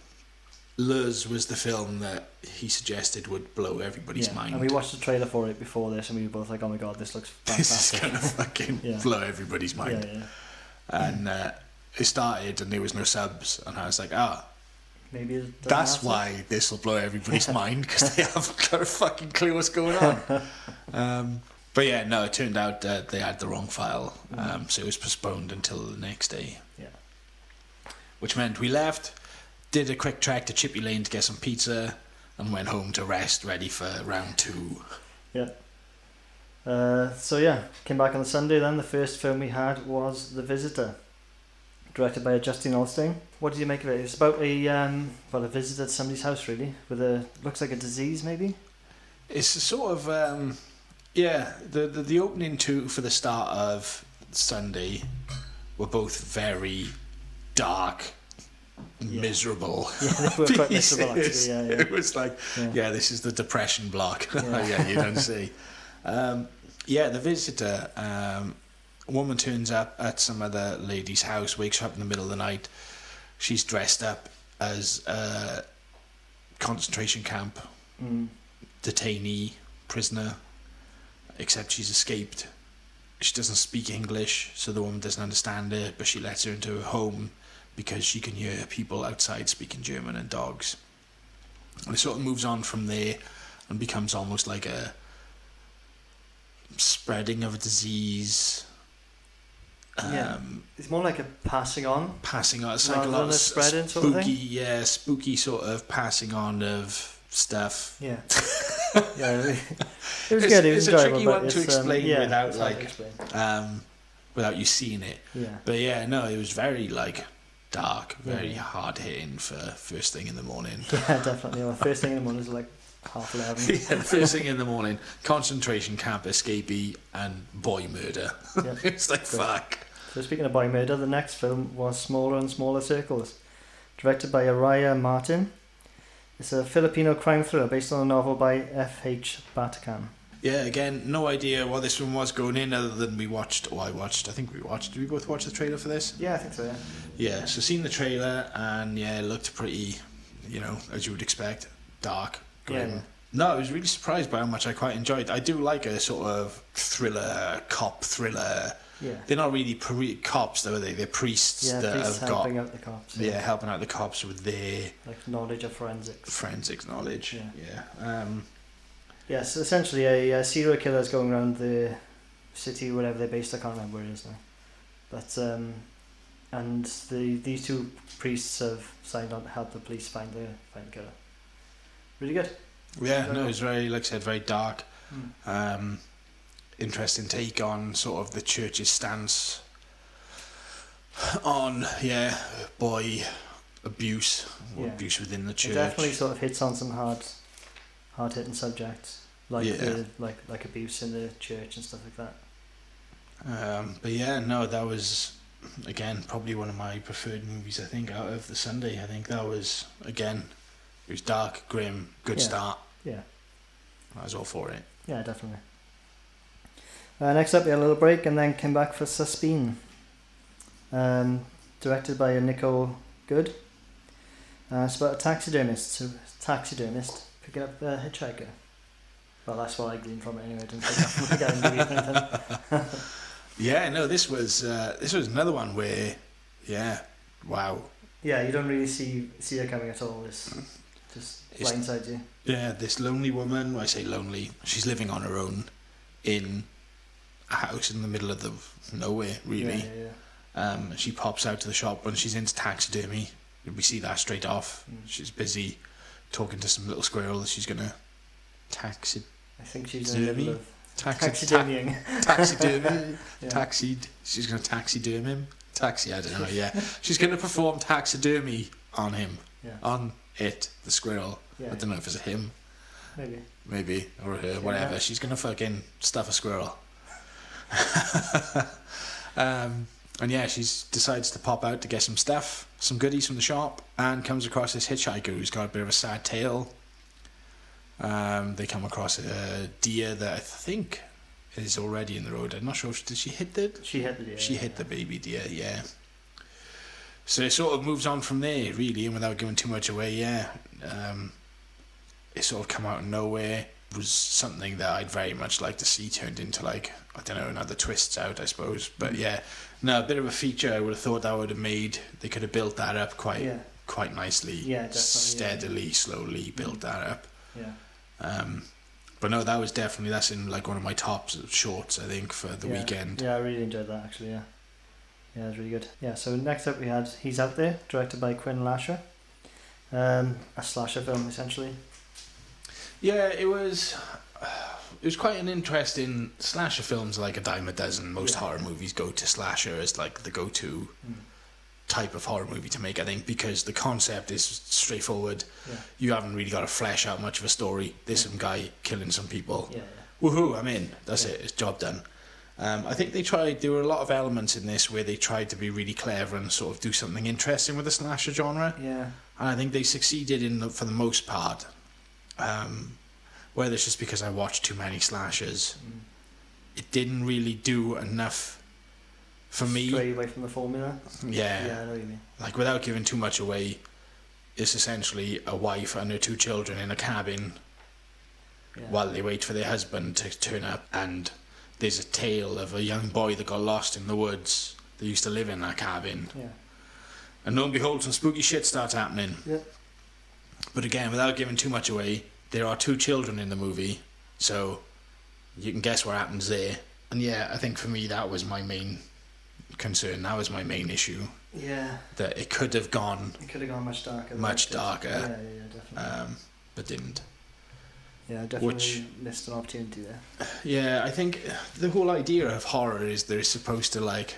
Luz was the film that he suggested would blow everybody's yeah, mind. and we watched the trailer for it before this, and we were both like, "Oh my god, this looks fantastic! this is gonna fucking Yeah. blow everybody's mind. yeah. And uh, it started, and there was no subs, and I was like, ah, Maybe that's why this will blow everybody's mind because they haven't got a fucking clue what's going on. um, but yeah, no, it turned out that they had the wrong file, um, so it was postponed until the next day. Which meant we left, did a quick trek to Chippy Lane to get some pizza, and went home to rest, ready for round two. Yeah. Uh, so yeah, came back on the Sunday. Then the first film we had was The Visitor, directed by Justin Olstein. What did you make of it? It's about a um, well, a visit at somebody's house really, with a looks like a disease maybe. It's sort of um, yeah. The, the the opening two for the start of Sunday were both very dark, Yeah. miserable. Yeah, miserable actually. Yeah, yeah. It was like Yeah. this is the depression block. Yeah. You don't see. Um, yeah, the visitor. Um, a woman turns up at some other lady's house, wakes her up in the middle of the night. She's dressed up as a concentration camp Mm. detainee, prisoner, except she's escaped. She doesn't speak English, so the woman doesn't understand it, but she lets her into her home because she can hear people outside speaking German and dogs. And it sort of moves on from there and becomes almost like a spreading of a disease. Yeah. Um, It's more like a passing on. passing on. It's like a lot of spreading spooky, sort of thing? yeah, spooky sort of passing on of stuff. Yeah. yeah. It was It's- good. It was it's a tricky one to it's, um, yeah, without, it's hard to like- explain. um, without you seeing it. Yeah. But yeah, no, it was very like dark, very Yeah. hard hitting for first thing in the morning. Yeah, definitely. Well, first thing in the morning is like half eleven. yeah, first thing in the morning, concentration camp escapee and boy murder. Yeah. it's like Great. fuck. So speaking of boy murder, the next film was Smaller and Smaller Circles, directed by Araya Martin. It's a Filipino crime thriller based on a novel by F.H. Batacan. Yeah, again, no idea what this one was going in other than we watched. Oh, I watched. I think we watched. Did we both watch the trailer for this? Yeah, I think so. Yeah. Yeah, so seen the trailer and yeah, it looked pretty, you know, as you would expect, dark, grim. Yeah. No, I was really surprised by how much I quite enjoyed. I do like a sort of thriller, cop thriller. Yeah. They're not really pre- cops, though, are they? They're priests Yeah, that police have got helping out the cops. yeah helping out the cops with their Like knowledge of forensics. forensics knowledge. Yeah. Yeah. Um, Yes, essentially a, uh serial killer is going around the city, wherever they're based. I can't remember where it is now. But um, and the these two priests have signed on to help the police find the find the killer. Really good. Yeah, no, it's very, like I said, very dark. Mm. Um, interesting take on sort of the church's stance on, yeah, boy abuse, or Yeah. abuse within the It church. definitely sort of hits on some hard, hard hitting subjects like Yeah. the like like abuse in the church and stuff like that. Um, but yeah, no, that was again probably one of my preferred movies. I think out of the Sunday, I think that was again, it was dark, grim, good Yeah. start. Yeah. I was all for it. Yeah, definitely. Uh, next up, we had a little break and then came back for Suspine. Um, directed by Nicole Good. Uh, it's about a taxidermist, so taxidermist picking up the hitchhiker. Well, that's what I gleaned from it anyway. I didn't pick up from the guy in the movie or anything. Yeah, no, this was uh, this was another one where, yeah, wow, Yeah, you don't really see see her coming at all. It's just It's- blindsides you. yeah, this lonely woman. I say lonely, she's living on her own in a house in the middle of the nowhere, really. Yeah, yeah, yeah. Um, she pops out to the shop when she's into taxidermy. We see that straight off. Mm. She's busy talking to some little squirrel that she's gonna taxi I think she's in the middle Taxidermy? of taxi ta- taxidermying. taxidermy Yeah. She's gonna taxiderm him. Taxi, I don't know. Yeah, she's gonna perform taxidermy on him, Yeah, on it, the squirrel. yeah, I don't know if it's a him, maybe. maybe or her, whatever. She's gonna fucking stuff a squirrel. um, and yeah, she decides to pop out to get some stuff, some goodies from the shop, and comes across this hitchhiker who's got a bit of a sad tale. Um, they come across a deer that I think is already in the road. I'm not sure. Did she hit the? She hit the deer. She hit the baby deer. Yeah. So it sort of moves on from there, really, and without giving too much away. Yeah. Um, it sort of come out of nowhere. Was something that I'd very much like to see turned into like I don't know another twists out, I suppose. But yeah, no, a bit of a feature. I would have thought that would have made. They could have built that up quite Yeah, quite nicely. Yeah, definitely, yeah. Steadily, slowly built that up. yeah. Um, but no, that was definitely that's in like one of my top shorts. I think for the yeah. weekend. Yeah, I really enjoyed that actually. Yeah, yeah, it was really good. Yeah. So next up we had He's Out There, directed by Quinn Lasher. Um, a slasher film essentially. Yeah, it was. It was quite an interesting slasher films like a dime a dozen. Most Yeah. horror movies go to slasher as like the go-to Mm. type of horror movie to make. I think because the concept is straightforward. Yeah. You haven't really got to flesh out much of a story. There's Yeah. some guy killing some people. Yeah, Woohoo! I'm in. That's it. It's job done. Um, I think they tried. There were a lot of elements in this where they tried to be really clever and sort of do something interesting with the slasher genre. yeah, yeah. And I think they succeeded in the, for the most part. Um, whether it's just because I watched too many slashers, Mm. it didn't really do enough for me. Stray away from the formula. Yeah, Yeah, I know what you mean. like without giving too much away, it's essentially a wife and her two children in a cabin Yeah. while they wait for their husband to turn up, and there's a tale of a young boy that got lost in the woods. They used to live in that cabin, Yeah. and lo and behold, some spooky shit starts happening. Yeah. But again, without giving too much away, there are two children in the movie, so you can guess what happens there. And yeah, I think for me that was my main concern. That was my main issue. Yeah. That it could have gone, It could have gone much darker. Much darker. Yeah, yeah, definitely. um, but didn't. yeah, definitely which- missed an opportunity there. Yeah, I think the whole idea of horror is they're supposed to like.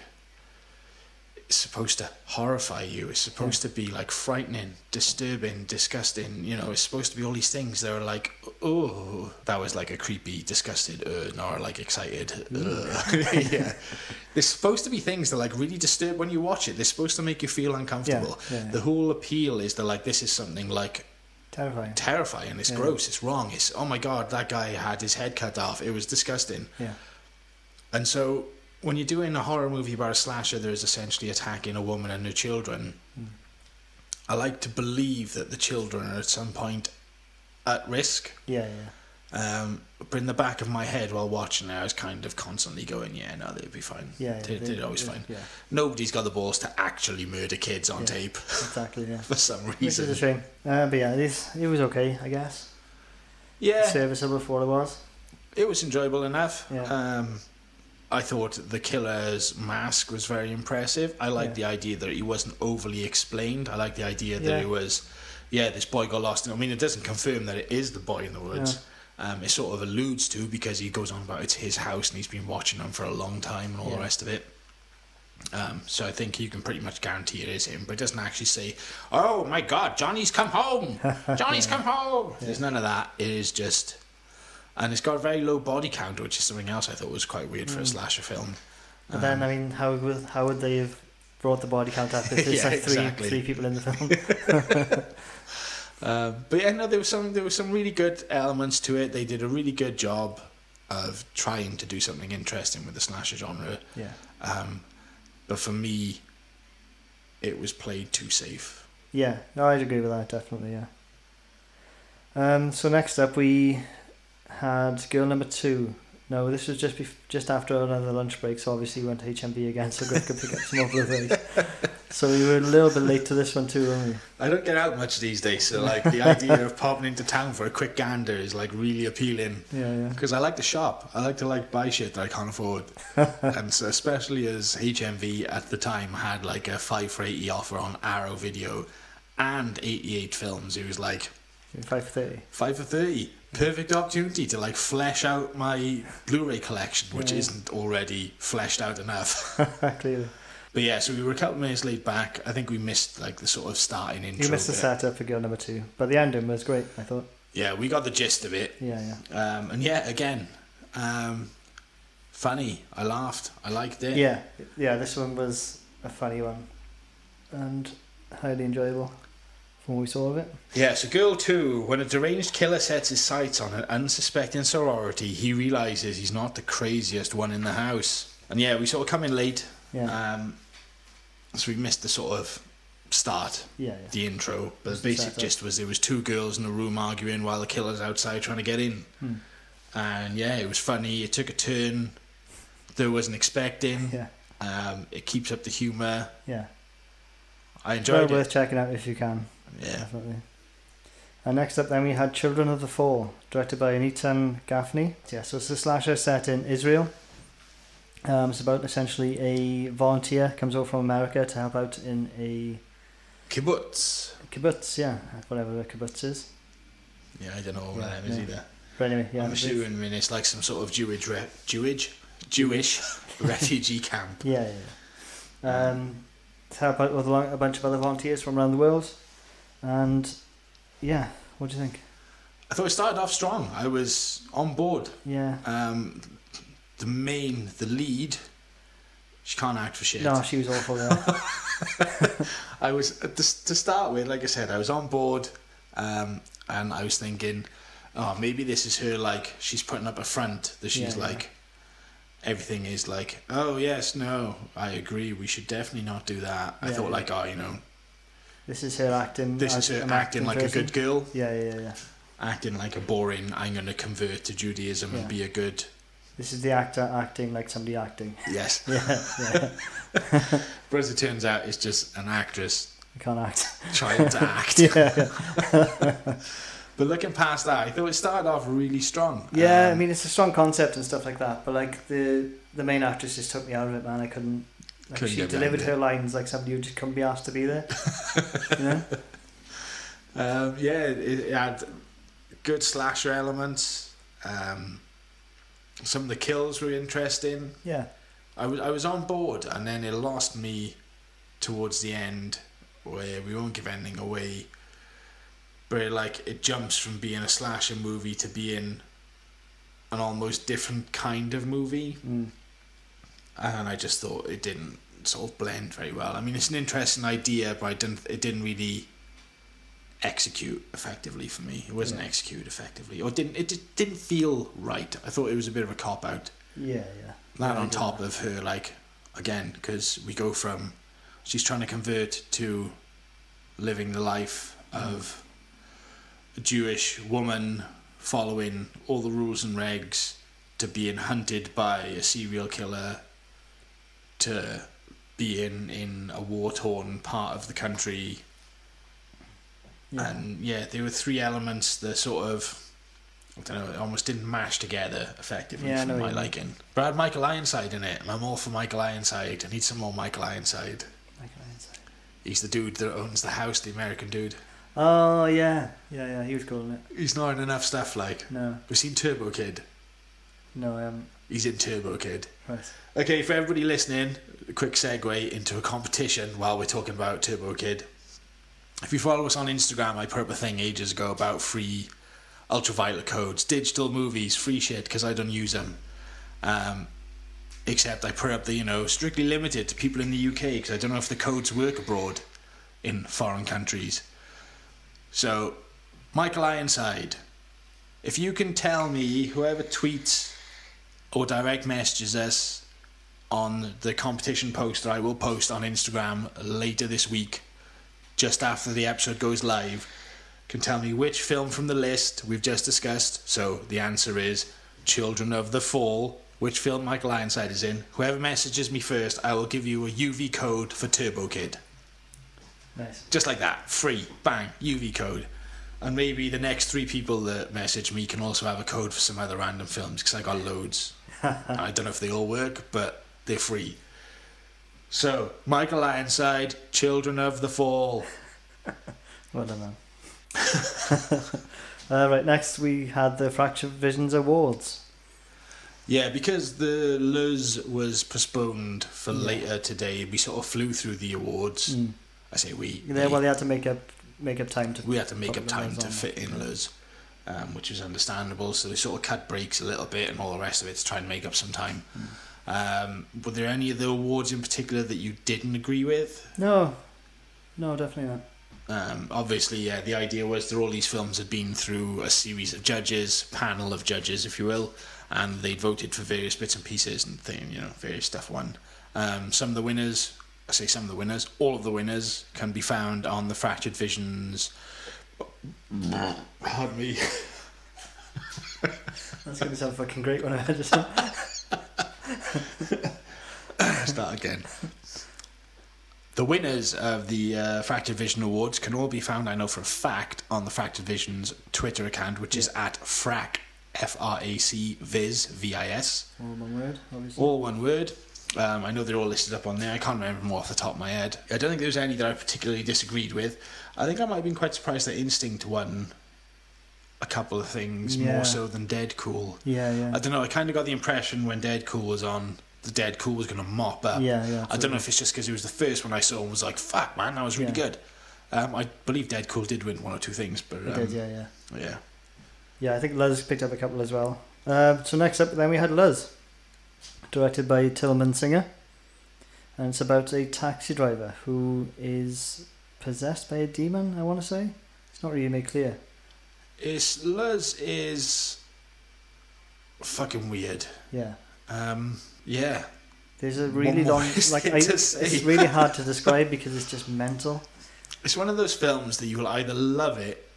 It's supposed to horrify you. It's supposed to be like frightening, disturbing, disgusting. You know, it's supposed to be all these things that are like, oh, that was like a creepy, disgusted, uh, nor like excited. Uh. yeah, there's supposed to be things that like really disturb when you watch it. They're supposed to make you feel uncomfortable. Yeah, yeah. The whole appeal is that like this is something like Terrifying. terrifying. It's Yeah. gross. It's wrong. It's oh my god, that guy had his head cut off. It was disgusting. Yeah. And so when you're doing a horror movie about a slasher, there's essentially attacking a woman and her children. Mm. I like to believe that the children are at some point at risk. Yeah, yeah. Um, but in the back of my head while watching it, I was kind of constantly going, "Yeah, no, they'd be fine. Yeah, they- they're always fine. Yeah, Nobody's got the balls to actually murder kids on Yeah. tape exactly. Yeah. for some reason, Which is a reason." shame. Uh, but yeah, it, is, it was okay, I guess. Yeah, serviceable for what it was. it was enjoyable enough. Yeah. Um, I thought the killer's mask was very impressive. I liked Yeah. the idea that he wasn't overly explained. I like the idea that Yeah. it was, yeah, this boy got lost. I mean, it doesn't confirm that it is the boy in the woods. Um, it sort of alludes to because he goes on about it's his house and he's been watching them for a long time and all the rest of it. Um, so I think you can pretty much guarantee it is him, but it doesn't actually say, "Oh my God, Johnny's come home! Johnny's come home!" There's none of that. It is just, and it's got a very low body count, which is something else I thought was quite weird for a slasher film. But then, I mean, how would how would they have brought the body count up if there's Yeah, like three exactly. three people in the film? Um, but yeah, no, there was some there was some really good elements to it. They did a really good job of trying to do something interesting with the slasher genre. yeah, Um, but for me, it was played too safe. yeah. No, I'd agree with that definitely. Yeah. Um. So next up, we had girl number two. No, this was just bef- just after another lunch break, so obviously we went to HMV again, so Griff could pick up some more Blu-rays. so we were a little bit late to this one too, weren't we? I don't get out much these days, so like the idea of popping into town for a quick gander is like really appealing. Yeah, yeah. Because I like to shop. I like to like buy shit that I can't afford. and so especially as HMV at the time had like a 5 for 80 offer on Arrow Video and 88 films. It was like Five for thirty. 5 for 30. Perfect opportunity to like flesh out my Blu-ray collection, which Yeah. isn't already fleshed out enough. Clearly, but yeah, so we were a couple minutes late back. I think we missed like the sort of starting intro. you missed the bit. setup for girl number two, but the ending was great. I thought. Yeah, we got the gist of it. Yeah, yeah. Um, and yeah, again, um, funny. I laughed. I liked it. Yeah, yeah. This one was a funny one, and highly enjoyable from what we saw of it. Yeah, so Girl 2, when a deranged killer sets his sights on an unsuspecting sorority, he realises he's not the craziest one in the house. And yeah, we sort of come in late, Yeah, um, so we missed the sort of start, yeah, yeah. the intro. But the the basic setup. gist was there was two girls in a room arguing while the killer's outside trying to get in. Hmm. And yeah, it was funny. It took a turn that I wasn't expecting. Yeah, Um, it keeps up the humour. yeah. I Well enjoyed worth checking out if you can. Yeah. Definitely. And next up, then we had Children of the Fall, directed by Anitan Gaffney. Yeah, so it's a slasher set in Israel. Um, it's about essentially a volunteer comes over from America to help out in a Kibbutz. kibbutz, yeah, whatever a kibbutz is. Yeah, I don't know what Yeah, that is yeah. either. But anyway, yeah, I'm assuming it's like some sort of Jewish, re- Jewish, Jewish refugee camp. Yeah, yeah. yeah. Um, to help out with a bunch of other volunteers from around the world, and yeah, what do you think? I thought it started off strong. I was on board. Yeah, Um, the main, the lead, she can't act for shit. no, she was awful. Yeah, I was the, to start with, like I said, I was on board, um, and I was thinking, oh, maybe this is her. Like she's putting up a front that she's Yeah, yeah. like, everything is like, oh yes, no, I agree. We should definitely not do that. I Yeah, thought like, oh, you know, this is her acting. this is her an acting like person. a good girl, Yeah, yeah, yeah. acting like a boring. I'm going to convert to Judaism Yeah. and be a good. This is the actor acting like somebody acting. Yes, Yeah, yeah. but as it turns out, it's just an actress I can't act. trying to act. yeah. But looking past that, I thought it started off really strong. Yeah, I Um, mean it's a strong concept and stuff like that, but like the the main actress just took me out of it, man. I couldn't. Like Couldn't she delivered her lines like somebody who just couldn't be asked to be there. you know? Um, yeah, it, it had good slasher elements. Um, some of the kills were interesting. Yeah, I was I was on board, and then it lost me towards the end, where we won't give anything away. But it, like it jumps from being a slasher movie to being an almost different kind of movie, mm. And I just thought it didn't sort of blend very well. I mean, it's an interesting idea, but I didn't. It didn't really execute effectively for me. It wasn't Yeah. executed effectively, or didn't. It just didn't feel right. I thought it was a bit of a cop out. yeah, yeah. That Yeah, on top of her, like again, because we go from she's trying to convert to living the life of a Jewish woman following all the rules and regs to being hunted by a serial killer to being in a war torn part of the country Yeah. and yeah, there were three elements that sort of I don't know, it almost didn't mash together effectively Yeah, for my you mean. liking. But I had Michael Ironside in it, and I'm all for Michael Ironside. I need some more Michael Ironside. Michael Ironside. He's the dude that owns the house, the American dude. Oh yeah, yeah, yeah. He was cool in it. He's not in enough stuff like. No, We've seen Turbo Kid. no, I haven't. He's in Turbo Kid. Right. Okay, for everybody listening, a quick segue into a competition while we're talking about Turbo Kid. If you follow us on Instagram, I put up a thing ages ago about free ultraviolet codes, digital movies, free shit, because I don't use them. Um, except I put up the, you know, strictly limited to people in the UK, because I don't know if the codes work abroad in foreign countries. So, Michael Ironside, if you can tell me, whoever tweets or direct messages us on the competition post that I will post on Instagram later this week, just after the episode goes live, can tell me which film from the list we've just discussed. So the answer is Children of the Fall, which film Michael Ironside is in. Whoever messages me first, I will give you a UV code for Turbo Kid. Nice. Just like that, free, bang, UV code. And maybe the next three people that message me can also have a code for some other random films because I got loads. I don't know if they all work, but they're free. So, Michael Ironside, Children of the Fall. Well done, man. uh, right, next we had the Fractured Visions Awards. Yeah, because the Luz was postponed for Yeah. later today, we sort of flew through the awards. Mm. I say we. Yeah, they- well, they had to make up make up time to. we had to make up time to fit in Yeah. Luz, um, which was understandable. So they sort of cut breaks a little bit and all the rest of it to try and make up some time. Um, were there any of the awards in particular that you didn't agree with? No, no, definitely not. Um, obviously, yeah, the idea was that all these films had been through a series of judges, panel of judges, if you will, and they'd voted for various bits and pieces and thing, you know, various stuff won. Um, some of the winners, I say some of the winners, all of the winners can be found on the Fractured Visions. Pardon me. That's gonna sound fucking great when I heard this. Start again. The winners of the uh, Fractured Vision Awards can all be found, I know for a fact, on the Fractured Vision's Twitter account, which is at frac, F R A C Viz, V I S. All one word, obviously. All one word. Um, I know they're all listed up on there. I can't remember them off the top of my head. I don't think there was any that I particularly disagreed with. I think I might have been quite surprised that Instinct won a couple of things Yeah. more so than Dead Cool. yeah, yeah. I don't know. I kind of got the impression when Dead Cool was on, the Dead Cool was going to mop up. Yeah, yeah, I don't know if it's just because it was the first one I saw and was like, "Fuck, man, that was really Yeah. good." Um, I believe Dead Cool did win one or two things, but um, did, yeah, yeah. yeah. Yeah, I think Luz picked up a couple as well. Um, so next up, then we had Luz, directed by Tilman Singer, and it's about a taxi driver who is possessed by a demon. I want to say it's not really made clear. It's Luz is fucking weird. Yeah, Um, yeah, there's a really long. Like I, it's really hard to describe because it's just mental. it's one of those films that you will either love it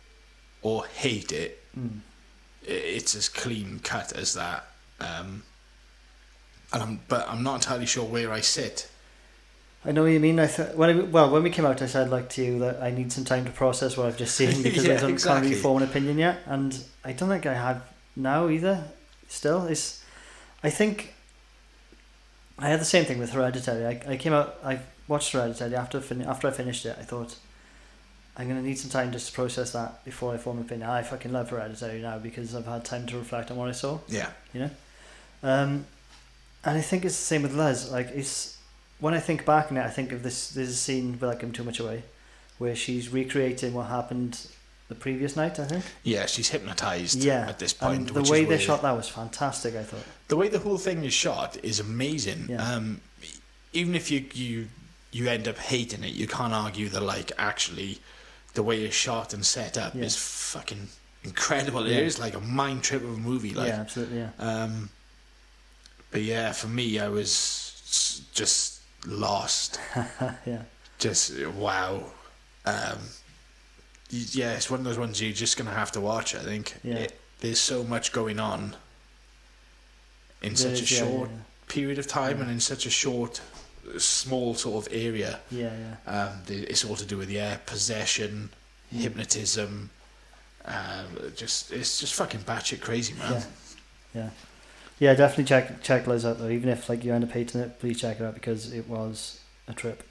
or hate it. Mm. It's as clean cut as that. Um, and I'm, but I'm not entirely sure where I sit. I know what you mean. I th- when I, well, when we came out, I said like to you that I need some time to process what I've just seen because Yeah, I don't can't exactly. really form an opinion yet, and I don't think I have now either. Still, it's. I think. I had the same thing with Hereditary. I, I came out. I watched Hereditary after fin- after I finished it. I thought. I'm gonna need some time just to process that before I form an opinion. I fucking love Hereditary now because I've had time to reflect on what I saw. Yeah, you know. Um, and I think it's the same with Luz. Like it's when I think back on it, I think of this. There's a scene without giving too much away, where she's recreating what happened the previous night. I think. yeah, she's hypnotized Yeah. at this point. And the which way they weird. shot that was fantastic. I thought. the way the whole thing is shot is amazing. Yeah. Um, even if you you you end up hating it, you can't argue that like actually the way it's shot and set up Yeah. is fucking incredible. Yeah. It is like a mind trip of a movie. Like, yeah, absolutely. Yeah. um, but yeah, for me, I was just lost. yeah. Just wow. Um, yeah, it's one of those ones you're just gonna have to watch. I think. Yeah. It, there's so much going on in such a is, yeah, short period of time and in such a short, small sort of area. Yeah, yeah. yeah. Um, it's all to do with yeah, possession, hypnotism, Uh, just it's just fucking batshit crazy, man. Yeah. Yeah. Yeah, definitely check check Luz out though. Even if like you end up hating it, please check it out because it was a trip.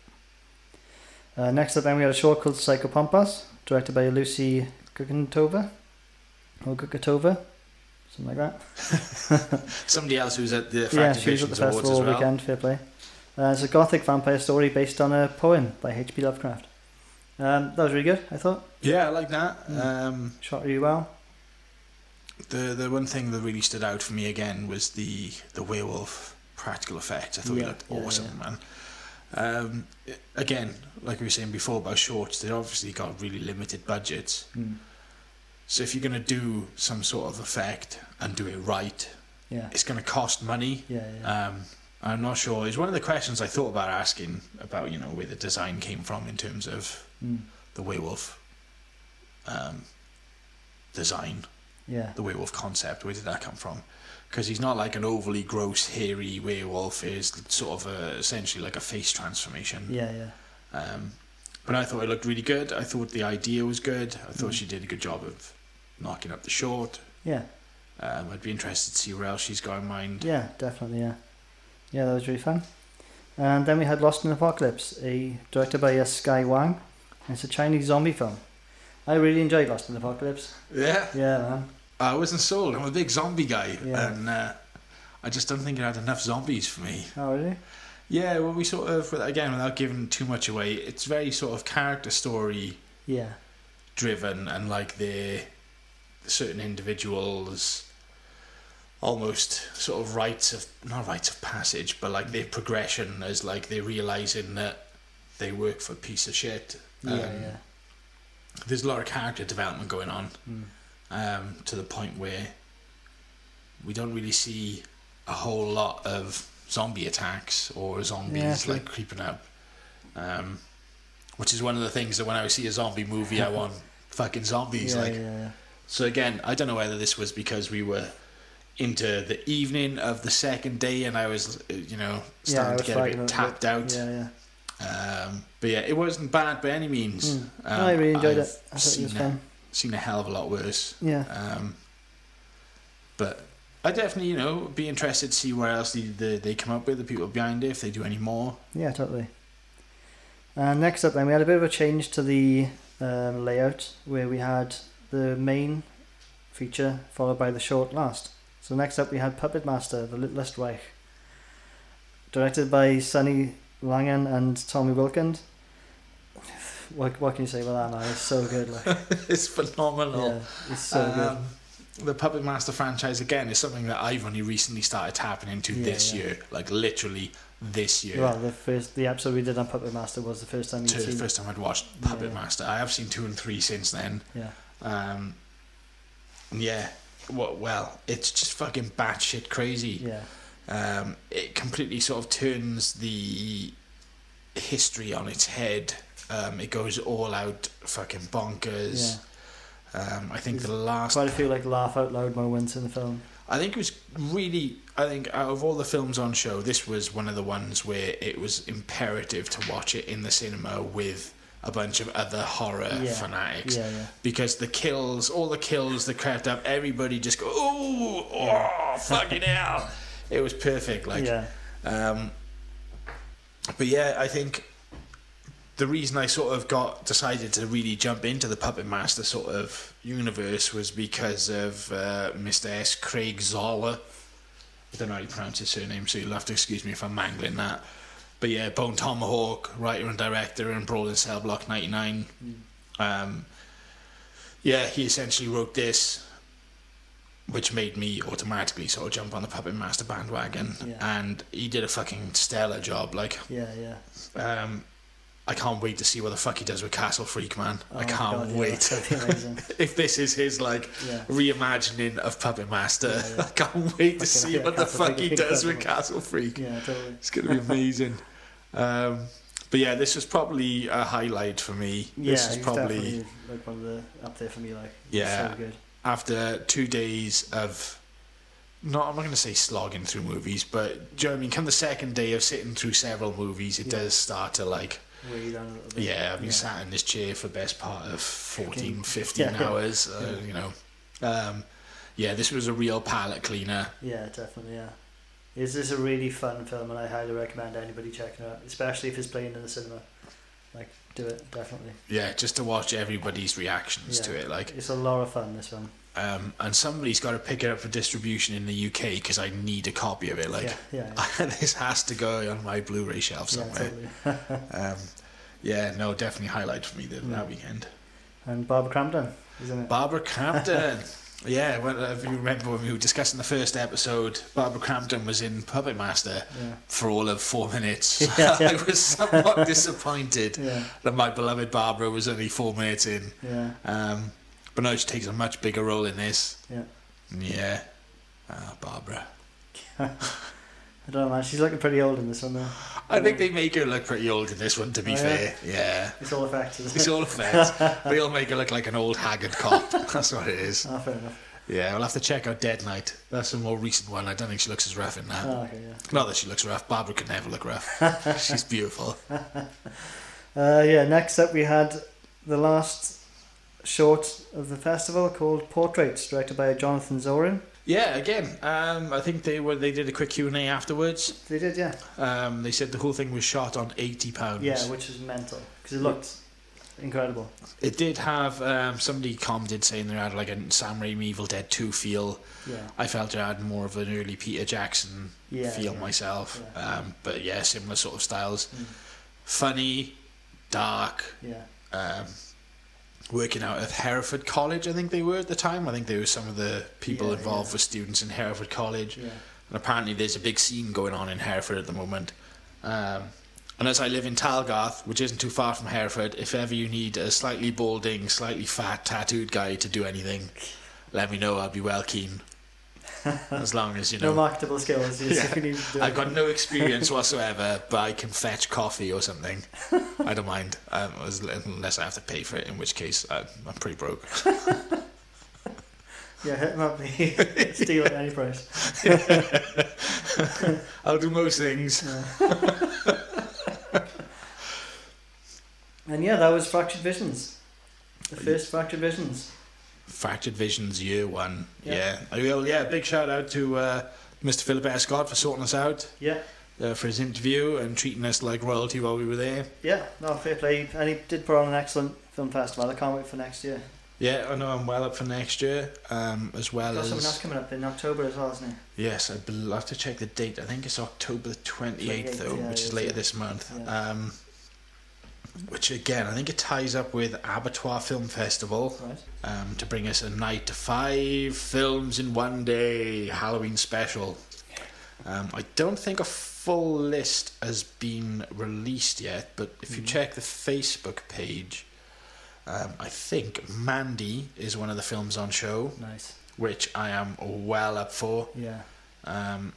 Uh, next up, then we had a short called Psychopompos, directed by Lucy Gugentova, or Gugentova, something like that. Somebody else who's at the yeah, she was at the festival all well. weekend. Fair play. Uh, it's a gothic vampire story based on a poem by H.P. Lovecraft. Um, that was really good. I thought Yeah, I like that. Mm. Um, shot really well. The the one thing that really stood out for me again was the the werewolf practical effects. I thought Yeah, it looked yeah, awesome, yeah. man. Um, again, like we were saying before about shorts, they obviously got really limited budgets. Mm. So if you're going to do some sort of effect and do it right, Yeah, it's going to cost money. yeah, yeah. Um, I'm not sure. It's one of the questions I thought about asking about, you know, where the design came from in terms of Mm. the werewolf um, design, yeah, the werewolf concept. Where did that come from? Because he's not like an overly gross, hairy werewolf. Is sort of a, essentially like a face transformation. yeah, yeah. Um, but I thought it looked really good. I thought the idea was good. I thought Mm. she did a good job of knocking up the short. Yeah, Um, I'd be interested to see where else she's got in mind. yeah, definitely, yeah. Yeah, that was really fun. And then we had Lost in Apocalypse, a directed by uh, Sky Wang. And it's a Chinese zombie film. I really enjoyed Lost in Apocalypse. Yeah. Yeah, man. I wasn't sold. I'm a big zombie guy, Yeah. and uh, I just don't think it had enough zombies for me. Oh, really? Yeah, well, we sort of again without giving too much away, it's very sort of character story Yeah, driven, and like the certain individuals almost sort of rites of not rites of passage, but like their progression as like they're realizing that they work for a piece of shit. yeah, Um, yeah. There's a lot of character development going on. Mm. Um, to the point where we don't really see a whole lot of zombie attacks or zombies Yeah, like creeping up. Um, which is one of the things that when I see a zombie movie, I want fucking zombies. yeah, like yeah, so again, I don't know whether this was because we were into the evening of the second day and I was, uh, you know, starting to get a bit it tapped out. Yeah, yeah. Um, but yeah, it wasn't bad by any means. Mm. Um, no, I really enjoyed I've it. I thought it was fun. Seen a hell of a lot worse. Yeah, Um, but I definitely, you know, be interested to see where else they, they, they come up with, the people behind it, if they do any more. yeah, totally. And next up, then we had a bit of a change to the um, layout where we had the main feature followed by the short last. So next up, we had Puppet Master: The Littlest Reich, directed by Sonny Laguna and Tommy Wiklund. What what can you say about that? Man, it's so good. Like, it's phenomenal. yeah, it's so good. Um, the Puppet Master franchise, again, is something that I've only recently started tapping into Yeah, this yeah. year. Like, literally this year. Well, the first the episode we did on Puppet Master was the first time you'd seen. first time I'd watched Puppet. Master. I have seen two and three since then. Yeah, Um, yeah. Well, well, it's just fucking batshit crazy. yeah, um, it completely sort of turns the history on its head. Um, it goes all out fucking yeah. bonkers. Um, I think There's the last, Quite a few like laugh out loud moments in the film. I think it was really, I think out of all the films on show, this was one of the ones where it was imperative to watch it in the cinema with a bunch of other horror Yeah. fanatics. Yeah, yeah. Because the kills, all the kills that crept up, everybody just go, oh, oh, fucking hell. It was perfect. Like, yeah, Um, but yeah, I think the reason I sort of got decided to really jump into the Puppet Master sort of universe was because of uh, Mr. S. Craig Zahler. I don't know how you pronounce his surname, so you'll have to excuse me if I'm mangling that. But yeah, Bone Tomahawk, writer and director, and Brawl in Cell Block 99. Um, yeah, he essentially wrote this, which made me automatically sort of jump on the Puppet Master bandwagon. Yeah. And he did a fucking stellar job. Like, yeah, yeah. um, I can't wait to see what the fuck he does with Castle Freak, man. Oh I can't God, wait. that's gonna be amazing. if this is his like Yeah. reimagining of Puppet Master, Yeah, yeah. I can't wait to see yeah, what the fuck Freak he does with. Castle Freak. Yeah, totally. It's gonna be amazing. um, but yeah, this was probably a highlight for me. Yeah, this is probably like one of the up there for me. Like, Yeah. so good. after two days of not I'm not going to say slogging through movies, but do you know what I mean? Come the second day of sitting through several movies, it Yeah. does start to like way down a little bit. Yeah, I've been sat in this chair for the best part of 14, 15 yeah. hours, uh, you know. Um, yeah, this was a real palate cleaner. Yeah, definitely. Yeah. Is this a really fun film, and I highly recommend anybody checking it out, especially if it's playing in the cinema. Like, do it definitely. Yeah, just to watch everybody's reactions Yeah. to it. like. It's a lot of fun. This film. Um, and somebody's got to pick it up for distribution in the UK because I need a copy of it. Like, yeah, yeah, this has to go on my Blu-ray shelf yeah, somewhere. totally. um, yeah, no, definitely highlight for me that, Mm. that weekend. And Barbara Crampton, isn't it? Barbara Crampton. yeah, well, if you remember when we were discussing the first episode, Barbara Crampton was in Puppet Master yeah. for all of four minutes. Yeah, yeah. I was somewhat disappointed Yeah, that my beloved Barbara was only four minutes in. yeah, Um, but no, she takes a much bigger role in this. yeah. Yeah. Ah, Barbara. I don't know, man. She's looking pretty old in this one, though. I think they make her look pretty old in this one, to be Oh, fair. Yeah. It's all effects, isn't It's it? all effects. they all make her look like an old haggard cop. That's what it is. Ah, fair enough. Yeah, we'll have to check out Dead Night. That's a more recent one. I don't think she looks as rough in that. Ah, okay, yeah. Not that she looks rough. Barbara could never look rough. She's beautiful. Uh, yeah, next up we had the last short of the festival called Portraits, directed by Jonathan Zorin. Yeah, again, um, I think they were they did a quick Q and A afterwards. They did, yeah. Um, they said the whole thing was shot on eighty pounds. Yeah, which is mental because it looked incredible. It did have um, somebody commented saying they had like a Sam Raimi Evil Dead Two feel. Yeah, I felt it had more of an early Peter Jackson yeah. feel yeah. myself. Yeah. Um, but yeah, similar sort of styles. Mm. Funny, dark. Yeah, Um, working out at Hereford College, I think they were at the time. I think they were some of the people Yeah, involved yeah. were students in Hereford College. yeah, And apparently there's a big scene going on in Hereford at the moment. Um, and as I live in Talgarth, which isn't too far from Hereford, if ever you need a slightly balding, slightly fat, tattooed guy to do anything, let me know. I'll be well keen. As long as you know. no marketable skills. Yeah. you need to do I've got no experience whatsoever, but I can fetch coffee or something. I don't mind, um, unless I have to pay for it, in which case I, I'm pretty broke. Yeah, hit them up. Steal at any price. I'll do most things. And yeah, that was Fractured Visions. The first Fractured Visions. Fractured Visions Year One. Yeah. Yeah. I yeah, big shout out to uh, Mr. Philip Escott for sorting us out Yeah, uh, for his interview and treating us like royalty while we were there. yeah, no, fair play. And he did put on an excellent film festival. I can't wait for next year. Yeah, I know I'm well up for next year, um, as well Got something else coming up in October as well, isn't it? yes, I I have to check the date. I think it's October the 28th, 28th, though, yeah, which is, later yeah. this month. Yeah. Um, which again, I think it ties up with Abertoir Film Festival. Right. um, to bring us a night to five films in one day Halloween special. Um, I don't think a full list has been released yet, but if you Mhm. check the Facebook page, um, I think Mandy is one of the films on show, Nice. which I am well up for. Yeah. Um,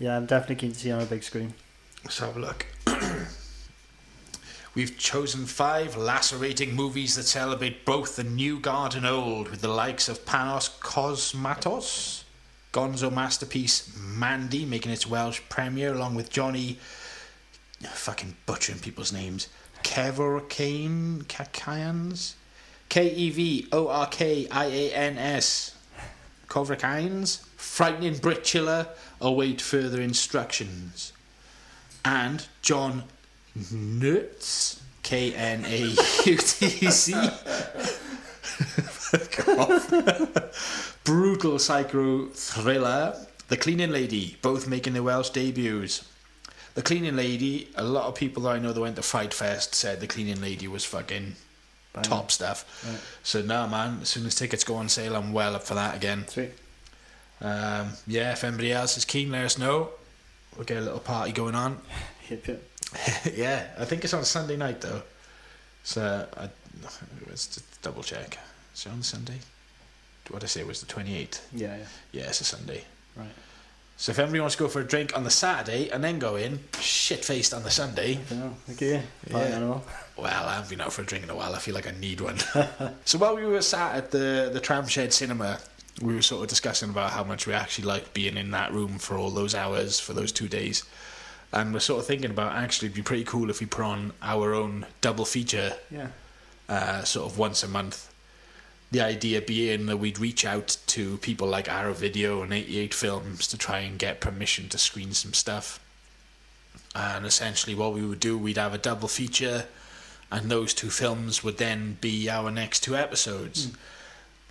Yeah, I'm definitely keen to see on a big screen. Let's have a look. We've chosen five lacerating movies that celebrate both the new guard and old, with the likes of Panos Cosmatos, Gonzo masterpiece Mandy making its Welsh premiere, along with Johnny, fucking butchering people's names, Kevorkane Kakayans, K E V O R K I A N S, Kovrakines, Frightening Britchula, await further instructions and John Nutz, K N A U T Z. Fuck off. Brutal psycho thriller. The Cleaning Lady, both making their Welsh debuts. The Cleaning Lady, a lot of people that I know that went to FrightFest said the Cleaning Lady was fucking Bang. top stuff. Right. So, nah, man, as soon as tickets go on sale, I'm well up for that again. Sweet. Um, yeah, if anybody else is keen, let us know. We'll get a little party going on. Hip hip. yeah, I think it's on Sunday night though. So I, let's double check. Is it on Sunday? What did I say it was the twenty eighth? Yeah, yeah. Yeah, it's a Sunday. Right. So if anybody wants to go for a drink on the Saturday and then go in shit faced on the Sunday, I don't know. Look at you. Party Yeah. well, I haven't been out for a drink in a while. I feel like I need one. so while we were sat at the the Tramshed Cinema, we were sort of discussing about how much we actually liked being in that room for all those hours for those two days. And we're sort of thinking about actually it'd be pretty cool if we put on our own double feature, Yeah. uh, sort of once a month. The idea being that we'd reach out to people like Arrow Video and 88 Films to try and get permission to screen some stuff. And essentially, what we would do, we'd have a double feature, and those two films would then be our next two episodes.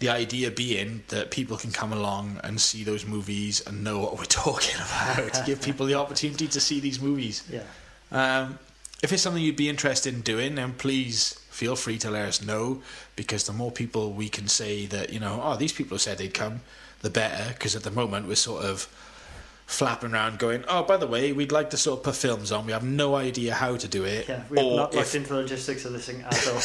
The idea being that people can come along and see those movies and know what we're talking about, give people the opportunity to see these movies. Yeah. Um, if it's something you'd be interested in doing, then please feel free to let us know because the more people we can say that, you know, oh, these people said they'd come, the better. Because at the moment, we're sort of flapping around going, oh, by the way, we'd like to sort of put films on. We have no idea how to do it. Yeah. We've or not looked if- into the logistics of this thing at all.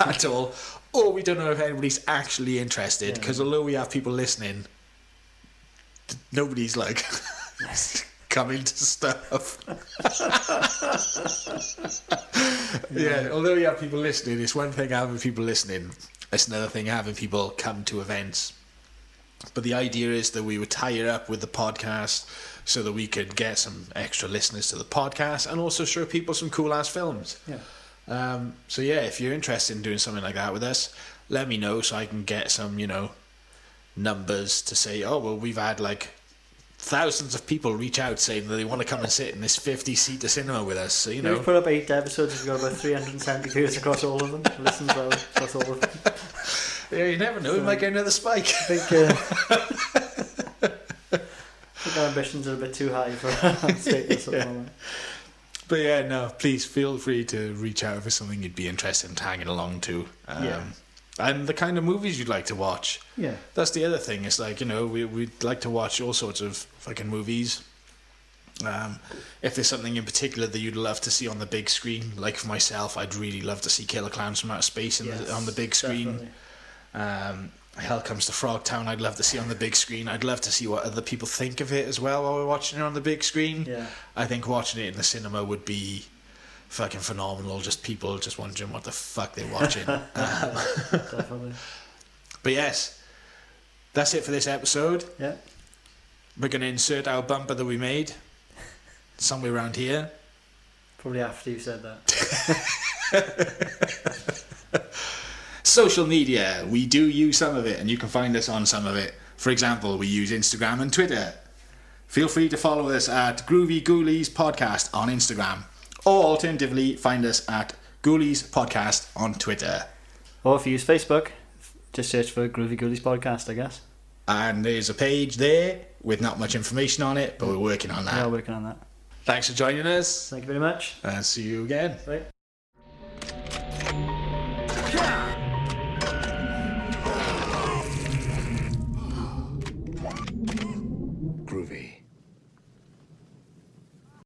at all. Or we don't know if anybody's actually interested Yeah. because although we have people listening, nobody's like coming to stuff. yeah, although we have people listening, it's one thing having people listening, it's another thing having people come to events. But the idea is that we would tie it up with the podcast so that we could get some extra listeners to the podcast and also show people some cool ass films. yeah. Um, so yeah, if you're interested in doing something like that with us, let me know so I can get some, you know, numbers to say, oh well, we've had like thousands of people reach out saying that they want to come and sit in this 50 seater cinema with us. So you know, We've put up eight episodes. We've got about 370 views across all of them. Listens well across all of them. yeah, you never know, we might get another spike. I think, uh, I think our ambitions are a bit too high for our status at the moment. But yeah, no, please feel free to reach out if it's something you'd be interested in tagging along to. Um, Yeah. And the kind of movies you'd like to watch. Yeah. That's the other thing. It's like you know we we'd like to watch all sorts of fucking movies. Um, if there's something in particular that you'd love to see on the big screen, like for myself, I'd really love to see Killer Clowns from Outer Space in Yes, the, on the big screen. definitely. Um, Hell Comes to Frogtown, I'd love to see on the big screen. I'd love to see what other people think of it as well while we're watching it on the big screen. Yeah. I think watching it in the cinema would be fucking phenomenal. Just people just wondering what the fuck they're watching. um, Definitely. but yes, that's it for this episode. Yeah. We're going to insert our bumper that we made somewhere around here. Probably after you said that. Social media, we do use some of it, and you can find us on some of it. For example, we use Instagram and Twitter. Feel free to follow us at Groovy Ghoulies Podcast on Instagram, or alternatively, find us at Ghoulies Podcast on Twitter. Or if you use Facebook, just search for Groovy Ghoulies Podcast, I guess. And there's a page there with not much information on it, but we're working on that. We are working on that. Thanks for joining us, Thank you very much. and see you again. Right.